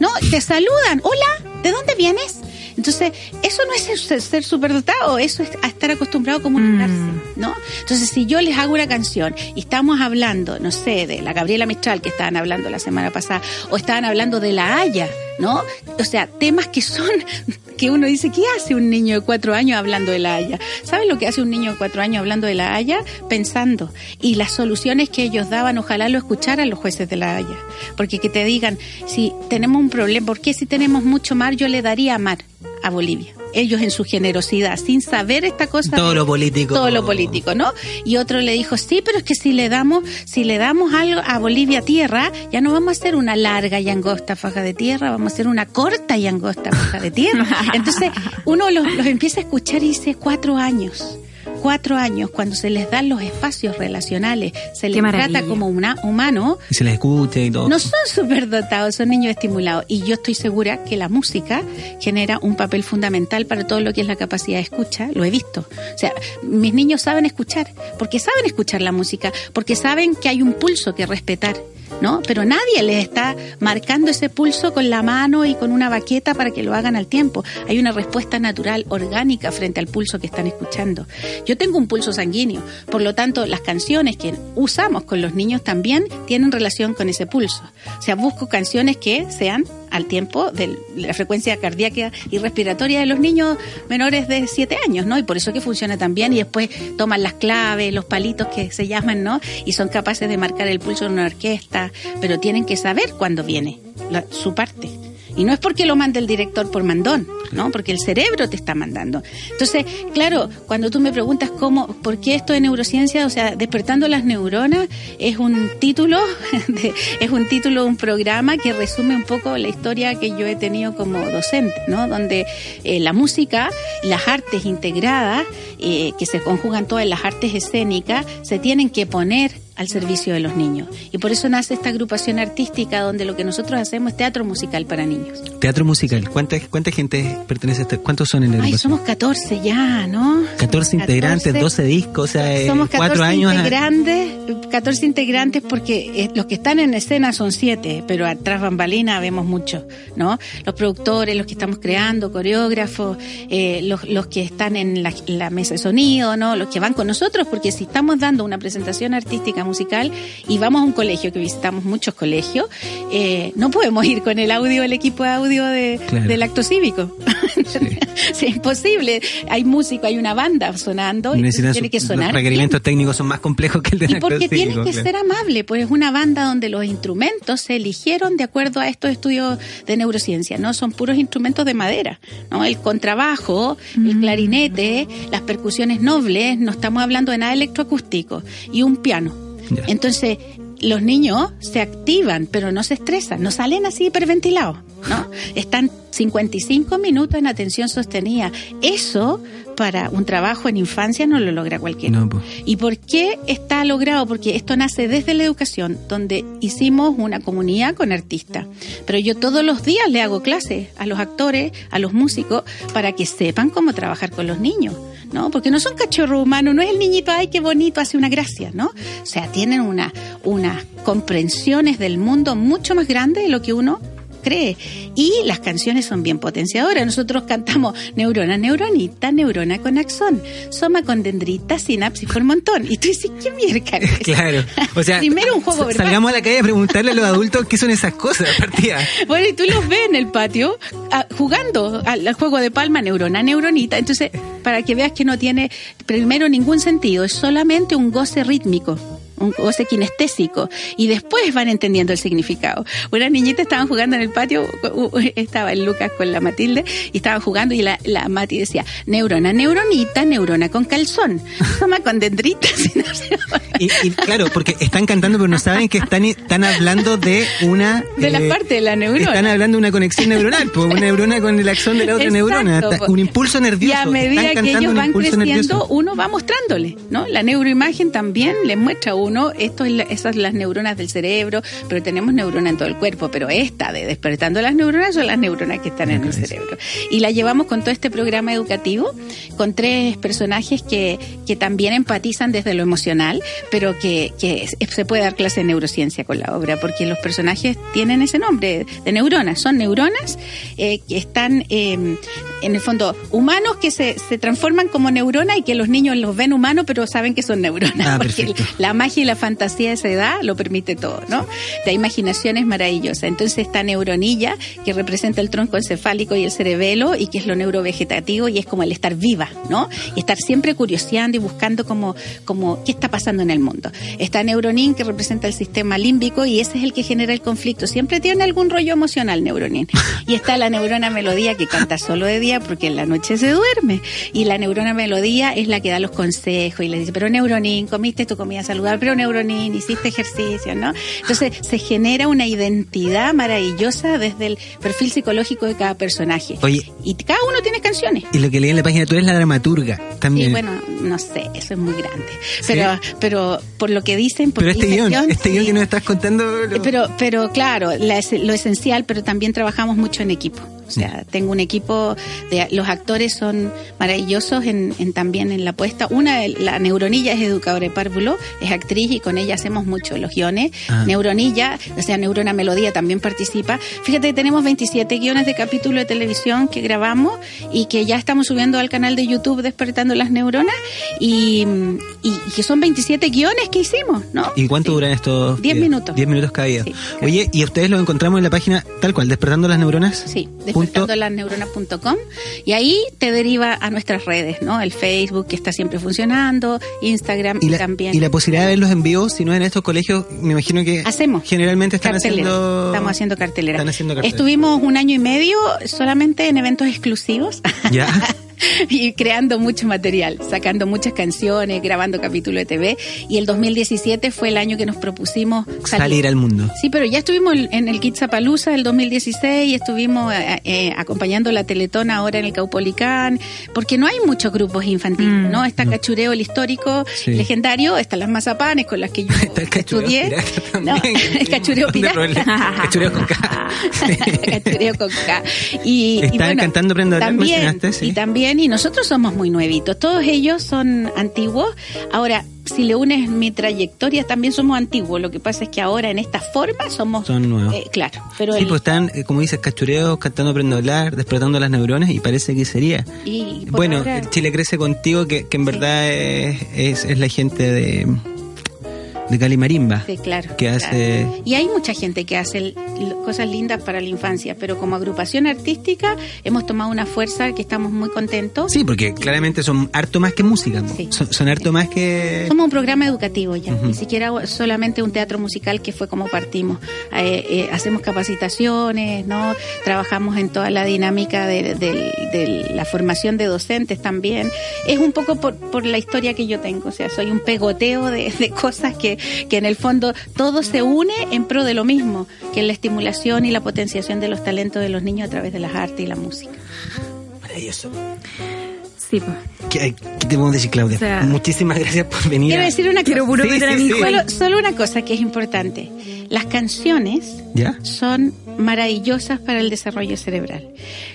No, te saludan, hola, ¿de dónde vienes? Entonces, eso no es ser, superdotado, eso es estar acostumbrado a comunicarse, mm. ¿no? Entonces, si yo les hago una canción y estamos hablando, no sé, de la Gabriela Mistral que estaban hablando la semana pasada, o estaban hablando de la Haya, ¿no? O sea, temas que son, que uno dice, ¿qué hace un niño de cuatro años hablando de la Haya? ¿Saben lo que hace un niño de cuatro años hablando de la Haya? Pensando. Y las soluciones que ellos daban, ojalá lo escucharan los jueces de la Haya. Porque que te digan, si tenemos un problema, ¿por qué si tenemos mucho mar yo le daría mar? A Bolivia. Ellos en su generosidad, sin saber esta cosa. Todo lo político. Todo lo político, ¿no? Y otro le dijo, sí, pero es que si le damos, si le damos algo a Bolivia tierra, ya no vamos a hacer una larga y angosta faja de tierra, vamos a hacer una corta y angosta faja de tierra. (laughs) Entonces, uno los, los empieza a escuchar y dice, cuatro años cuatro años, cuando se les dan los espacios relacionales, se les trata como una humano. Y se les escucha y todo. No son superdotados, son niños estimulados. Y yo estoy segura que la música genera un papel fundamental para todo lo que es la capacidad de escucha. Lo he visto. O sea, mis niños saben escuchar, porque saben escuchar la música, porque saben que hay un pulso que respetar ¿no? Pero nadie les está marcando ese pulso con la mano y con una baqueta para que lo hagan al tiempo. Hay una respuesta natural, orgánica frente al pulso que están escuchando. Yo tengo un pulso sanguíneo, por lo tanto, las canciones que usamos con los niños también tienen relación con ese pulso. O sea, busco canciones que sean al tiempo de la frecuencia cardíaca y respiratoria de los niños menores de 7 años, ¿no? Y por eso que funciona tan bien y después toman las claves, los palitos que se llaman, ¿no? Y son capaces de marcar el pulso en una orquesta, pero tienen que saber cuándo viene su parte. Y no es porque lo mande el director por mandón, ¿no? Porque el cerebro te está mandando. Entonces, claro, cuando tú me preguntas cómo, por qué esto de neurociencia, o sea, despertando las neuronas, es un título, (laughs) es un título de un programa que resume un poco la historia que yo he tenido como docente, ¿no? Donde eh, la música, las artes integradas, eh, que se conjugan todas las artes escénicas, se tienen que poner al servicio de los niños. Y por eso nace esta agrupación artística donde lo que nosotros hacemos es teatro musical para niños. Teatro musical. ¿Cuánta, cuánta gente pertenece a este? ¿Cuántos son en la Ay, somos 14 ya, ¿no? 14 integrantes, 12 discos, o sea, somos 14 cuatro años. Integrantes, 14 integrantes porque eh, los que están en escena son 7, pero atrás bambalina vemos muchos, ¿no? Los productores, los que estamos creando, coreógrafos, eh, los, los que están en la, la mesa de sonido, ¿no? Los que van con nosotros, porque si estamos dando una presentación artística musical y vamos a un colegio que visitamos muchos colegios, eh, no podemos ir con el audio, el equipo de audio de, Claro. del acto cívico. Sí, (laughs) es imposible. Hay músico, hay una banda sonando, y tiene su- que sonar. Los requerimientos técnicos son más complejos que el de Y la porque acto tienes cívico, que claro. ser amable, pues es una banda donde los instrumentos se eligieron de acuerdo a estos estudios de neurociencia, ¿no? Son puros instrumentos de madera, ¿no? El contrabajo, el clarinete, las percusiones nobles, no estamos hablando de nada electroacústico, y un piano. Ya. Entonces, los niños se activan, pero no se estresan, no salen así hiperventilados, ¿no? Están 55 minutos en atención sostenida. Eso, para un trabajo en infancia, no lo logra cualquiera. No, pues. ¿Y por qué está logrado? Porque esto nace desde la educación, donde hicimos una comunidad con artistas. Pero yo todos los días le hago clases a los actores, a los músicos, para que sepan cómo trabajar con los niños. ¿No? Porque no son cachorros humanos, no es el niñito, ay, qué bonito, hace una gracia, ¿no? O sea, tienen una, unas comprensiones del mundo mucho más grandes de lo que uno cree. Y las canciones son bien potenciadoras. Nosotros cantamos neurona, neuronita, neurona con axón, soma con dendrita, sinapsis por montón. Y tú dices, ¿qué mierda? es? Claro. O sea, (laughs) Primero un juego verbal. Salgamos a la calle a preguntarle a los adultos qué son esas cosas, partida. (laughs) Bueno, y tú los ves en el patio ah, jugando al, al juego de palma, neurona, neuronita. Entonces, para que veas que no tiene primero ningún sentido, es solamente un goce rítmico. Un goce kinestésico y después van entendiendo el significado. Una niñita estaban jugando en el patio, estaba el Lucas con la Matilde y estaban jugando y la, la Mati decía neurona, neuronita, neurona con calzón, (laughs) toma con dendrita, (laughs) si no se Y, y claro, porque están cantando, pero no saben que están, están hablando de una. de la eh, parte de la neurona. Están hablando de una conexión neuronal, pues una neurona con el axón de la otra Exacto, neurona. Po. Un impulso nervioso. Y a medida que ellos van creciendo, nervioso. uno va mostrándole, ¿no? La neuroimagen también les muestra a uno, esto es la- esas son las neuronas del cerebro, pero tenemos neuronas en todo el cuerpo, pero esta de despertando las neuronas son las neuronas que están en el cerebro. Y la llevamos con todo este programa educativo, con tres personajes que, que también empatizan desde lo emocional, pero que, que se puede dar clase de neurociencia con la obra, porque los personajes tienen ese nombre de neuronas, son neuronas eh, que están eh, en el fondo humanos que se, se transforman como neuronas y que los niños los ven humanos pero saben que son neuronas Ah, (laughs) porque perfecto. la magia y la fantasía de esa edad lo permite todo, ¿no? La imaginación es maravillosa. Entonces esta neuronilla que representa el tronco encefálico y el cerebelo y que es lo neurovegetativo y es como el estar viva, ¿no? Y estar siempre curioseando y buscando como, como qué está pasando en el mundo. Está neuronín que representa el sistema límbico y ese es el que genera el conflicto. Siempre tiene algún rollo emocional neuronín. Y está la neurona melodía que canta solo de día porque en la noche se duerme. Y la neurona melodía es la que da los consejos y le dice, pero neuronín, comiste tu comida saludable, pero neuronín, hiciste ejercicio, ¿no? Entonces se genera una identidad maravillosa desde el perfil psicológico de cada personaje. Oye. Y cada uno tiene canciones. Y lo que leí en la página, tú eres la dramaturga también. Sí, bueno, no sé, eso es muy grande. Pero, pero por lo que dicen, por pero este guion, este guion sí. que nos estás contando. lo- Pero, pero claro, la lo esencial, pero también trabajamos mucho en equipo. O sea, tengo un equipo de los actores son maravillosos en, en también en la puesta. Una, de- la Neuronilla es educadora de párvulo, es actriz y con ella hacemos mucho los guiones. Ah. Neuronilla, o sea, Neurona Melodía también participa. Fíjate, que tenemos 27 guiones de capítulo de televisión que grabamos y que ya estamos subiendo al canal de YouTube Despertando las Neuronas y, que son 27 guiones que hicimos, ¿no? ¿Y cuánto Sí. duran estos? Diez videos? minutos. Diez minutos cada. Sí. Oye, ¿y ustedes lo encontramos en la página tal cual, Despertando las Neuronas? Sí, despertandolasneuronas.com y ahí te deriva a nuestras redes, ¿no? El Facebook que está siempre funcionando, Instagram Y la, también. y la posibilidad de verlos en vivo, si no en estos colegios, me imagino que Hacemos. generalmente están cartelera. haciendo... Estamos haciendo cartelera. Están haciendo cartelera. Estuvimos un año y medio solamente en eventos exclusivos. Ya. (laughs) (laughs) y creando mucho material, sacando muchas canciones, grabando capítulos de TV. Y el 2017 fue el año que nos propusimos Salir al mundo. Sí, pero ya estuvimos en el Kitzapalooza del 2016 y estuvimos eh, eh, acompañando la Teletón ahora en el Caupolicán, porque no hay muchos grupos infantiles, Mm. ¿no? Está Cachureo, el histórico, Sí. legendario, están las mazapanes con las que yo (laughs) Está el cachureo estudié. pirata No, también. (laughs) el cachureo pirata. Cachureo con K. Cachureo con K. Y, y Estaban cantando Prenda también, mencionaste, sí. y también, y nosotros somos muy nuevitos, todos ellos son antiguos. Ahora, si le unes mi trayectoria, también somos antiguos. Lo que pasa es que ahora en esta forma somos... Son nuevos. eh, claro, pero Sí, el- pues están, eh, como dices, cachureos, cantando Aprendo a hablar, despertando las neuronas y parece que sería. y Bueno, ahora- Chile crece contigo, que, que en verdad es, es, es la gente de de Cali Marimba. Sí, claro. Que claro. hace... Y hay mucha gente que hace cosas lindas para la infancia, pero como agrupación artística hemos tomado una fuerza que estamos muy contentos. Sí, porque claramente son harto más que música. Sí. Son, son harto más que... Somos un programa educativo ya, ni siquiera solamente un teatro musical que fue como partimos. Eh, eh, hacemos capacitaciones, no trabajamos en toda la dinámica de, de- de la formación de docentes también. Es un poco por, por la historia que yo tengo, o sea, soy un pegoteo de, de cosas que, que en el fondo todo se une en pro de lo mismo, que es la estimulación y la potenciación de los talentos de los niños a través de las artes y la música. Maravilloso. Sí, pues. ¿Qué, qué te podemos decir, Claudia? O sea, Muchísimas gracias por venir. Quiero decir una cosa. Sí, sí, mi sí. Solo, solo una cosa que es importante. Las canciones ¿Ya? son maravillosas para el desarrollo cerebral.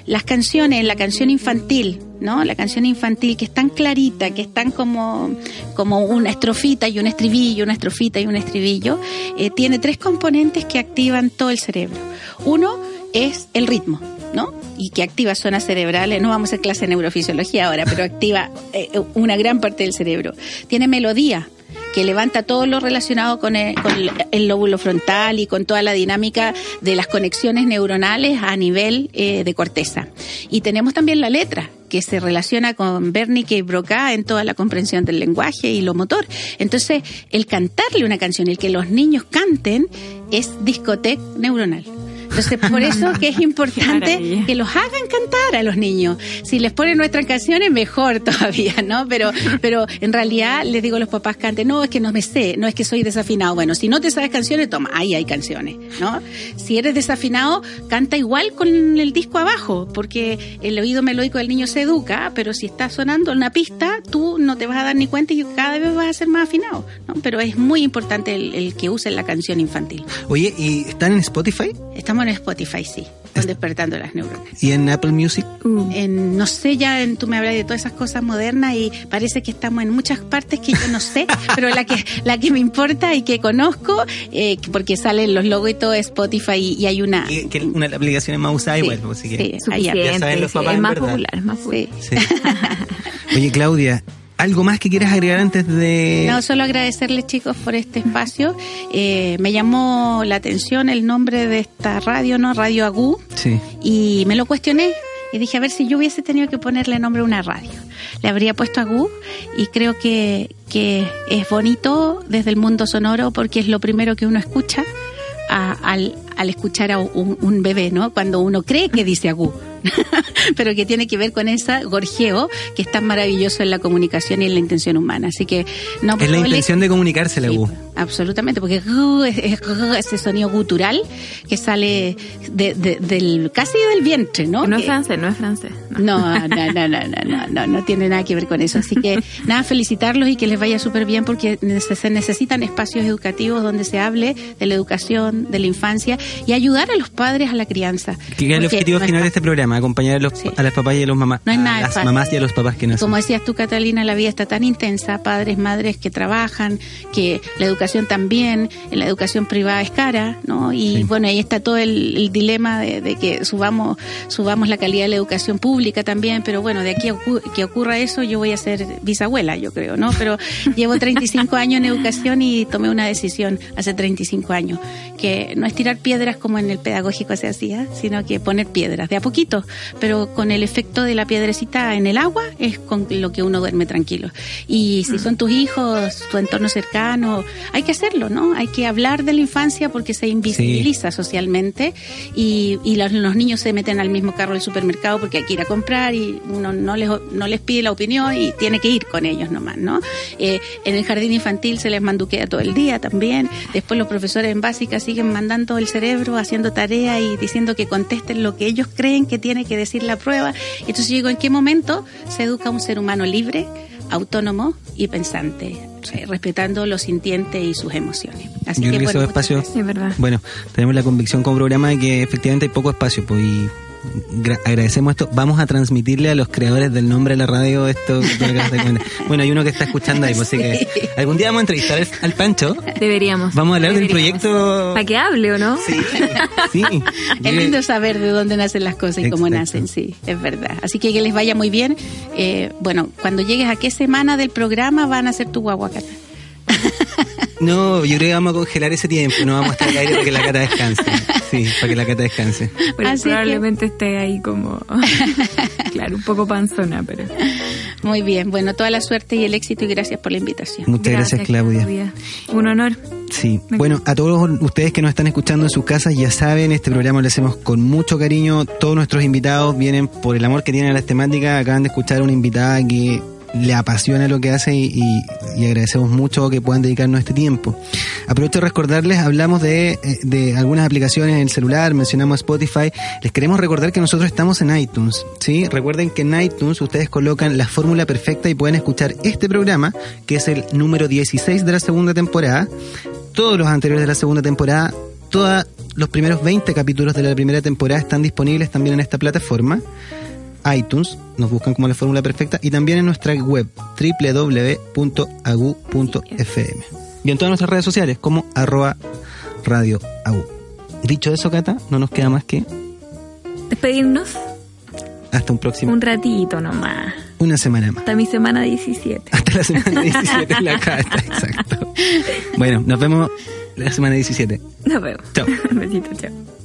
Las canciones, la canción infantil, ¿no? La canción infantil que es tan clarita, que es tan como, como una estrofita y un estribillo, una estrofita y un estribillo, eh, tiene tres componentes que activan todo el cerebro. Uno es el ritmo, ¿no? Y que activa zonas cerebrales, no vamos a hacer clase de neurofisiología ahora, pero activa eh, una gran parte del cerebro. Tiene melodía, que levanta todo lo relacionado con el, con el- lóbulo frontal y con toda la dinámica de las conexiones neuronales a nivel eh, de corteza. Y tenemos también la letra que se relaciona con Wernicke y Broca en toda la comprensión del lenguaje y lo motor. Entonces, el cantarle una canción, el que los niños canten, es discoteca neuronal. Entonces, por eso que es importante que los hagan cantar a los niños. Si les ponen nuestras canciones, mejor (laughs) todavía, ¿no? Pero, pero en realidad les digo a los papás canten, no, es que no me sé, no es que soy desafinado. Bueno, si no te sabes canciones, toma, ahí hay canciones, ¿no? Si eres desafinado, canta igual con el disco abajo, porque el oído melódico del niño se educa, pero si está sonando una pista, tú no te vas a dar ni cuenta y cada vez vas a ser más afinado, ¿no? Pero es muy importante el, el que usen la canción infantil. Oye, ¿y están en Spotify? Estamos en Spotify, sí, con despertando las neuronas. ¿Y en Apple Music? Uh. En, no sé, ya en- tú me hablas de todas esas cosas modernas y parece que estamos en muchas partes que yo no sé, (laughs) pero la que la que me importa y que conozco, eh, porque salen los logos y todo Spotify y, y hay una... Que, que una de las aplicaciones más usadas Sí, igual, pues, así que... sí. Ya- saben los sí, papás, es más verdad. popular, es más popular. Sí. Sí. Oye, Claudia, ¿algo más que quieras agregar antes de...? No, solo agradecerles chicos por este espacio. Eh, me llamó la atención el nombre de esta radio, ¿no? Radio Agú. Sí. y me lo cuestioné y dije a ver si yo hubiese tenido que ponerle nombre a una radio. Le habría puesto Agú y creo que, que es bonito desde el mundo sonoro porque es lo primero que uno escucha a- al, al escuchar a un, un bebé, ¿no? Cuando uno cree que dice Agú. (laughs) Pero que tiene que ver con ese gorjeo que es tan maravilloso en la comunicación y en la intención humana. Así que no Es la le- intención de comunicarse, la Sí, U. absolutamente, porque gu es, es gu, ese sonido gutural que sale de, de- del casi del vientre, ¿no? Que no es francés, no es francés. no. no, no, no, no, no, no, no, no tiene nada que ver con eso. Así que nada, felicitarlos y que les vaya súper bien porque se necesitan espacios educativos donde se hable de la educación, de la infancia y ayudar a los padres a la crianza. Que es el objetivo no de este programa, acompañar a los, Sí. a las papás y a los mamás, No es a nada las fácil. mamás y a los papás que nacen. Como decías tú, Catalina, la vida está tan intensa, padres, madres que trabajan, que la educación también, la educación privada es cara, ¿no? Y Sí. bueno, ahí está todo el, el dilema de, de que subamos subamos la calidad de la educación pública también, pero bueno, de aquí a que ocurra eso, yo voy a ser bisabuela, yo creo, ¿no? Pero (laughs) llevo 35 años en educación y tomé una decisión hace 35 años, que no es tirar piedras como en el pedagógico se hacía, sino que poner piedras, de a poquito, pero con el efecto de la piedrecita en el agua es con lo que uno duerme tranquilo. Y si son tus hijos, tu entorno cercano, hay que hacerlo, ¿no? Hay que hablar de la infancia porque se invisibiliza socialmente y, y los, los niños se meten al mismo carro del supermercado porque hay que ir a comprar y uno no les, no les pide la opinión y tiene que ir con ellos nomás, ¿no? Eh, en el jardín infantil se les manduquea todo el día también. Después los profesores en básica siguen mandando el cerebro, haciendo tarea y diciendo que contesten lo que ellos creen que tiene que decir la prueba. Entonces yo digo, ¿en qué momento se educa un ser humano libre, autónomo y pensante, eh, respetando lo sintiente y sus emociones? Así Yo creo que bueno, esos muchas espacios, gracias. Sí, es verdad. bueno, tenemos la convicción como programa de que efectivamente hay poco espacio, pues y agradecemos esto. Vamos a transmitirle a los creadores del nombre de la radio esto. bueno, hay uno que está escuchando ahí, pues así que algún día vamos a entrevistar al, Pancho. Deberíamos. Vamos a hablar del Deberíamos. proyecto. Para que hable, ¿o no? Sí, sí. Es lindo saber de dónde nacen las cosas y cómo Exacto. nacen, sí, es verdad. Así que que les vaya muy bien. Eh, bueno, cuando llegues a qué semana del programa van a hacer tu guaguacata. No, yo creo que vamos a congelar ese tiempo, no vamos a estar al aire para que la cata descanse. Sí, para que la cata descanse. Bueno, Así que- probablemente esté ahí como, (laughs) claro, un poco panzona, pero... Muy bien, bueno, toda la suerte y el éxito y gracias por la invitación. Muchas gracias, Claudia. Un honor. Sí, bueno, a todos ustedes que nos están escuchando en sus casas, ya saben, este programa lo hacemos con mucho cariño. Todos nuestros invitados vienen por el amor que tienen a las temáticas. Acaban de escuchar a una invitada que le apasiona lo que hace y, agradecemos mucho que puedan dedicarnos este tiempo. Aprovecho de recordarles, hablamos de, eh, de algunas aplicaciones en el celular, mencionamos Spotify. Les queremos recordar que nosotros estamos en iTunes, ¿sí? Recuerden que en iTunes ustedes colocan la fórmula perfecta y pueden escuchar este programa, que es el número 16 de la segunda temporada, todos los anteriores de la segunda temporada, todos los primeros 20 capítulos de la primera temporada están disponibles también en esta plataforma iTunes, nos buscan como la fórmula perfecta, y también en nuestra web www.agu.fm. Y en todas nuestras redes sociales como arroba radio agu. Dicho eso, Cata, no nos queda más que Despedirnos hasta un próximo, un ratito nomás. una semana más. Hasta mi semana 17. Hasta la semana 17 en la (laughs) Cata, exacto. Bueno, nos vemos la semana 17. Nos vemos. Chao. Un (laughs) besito, chao.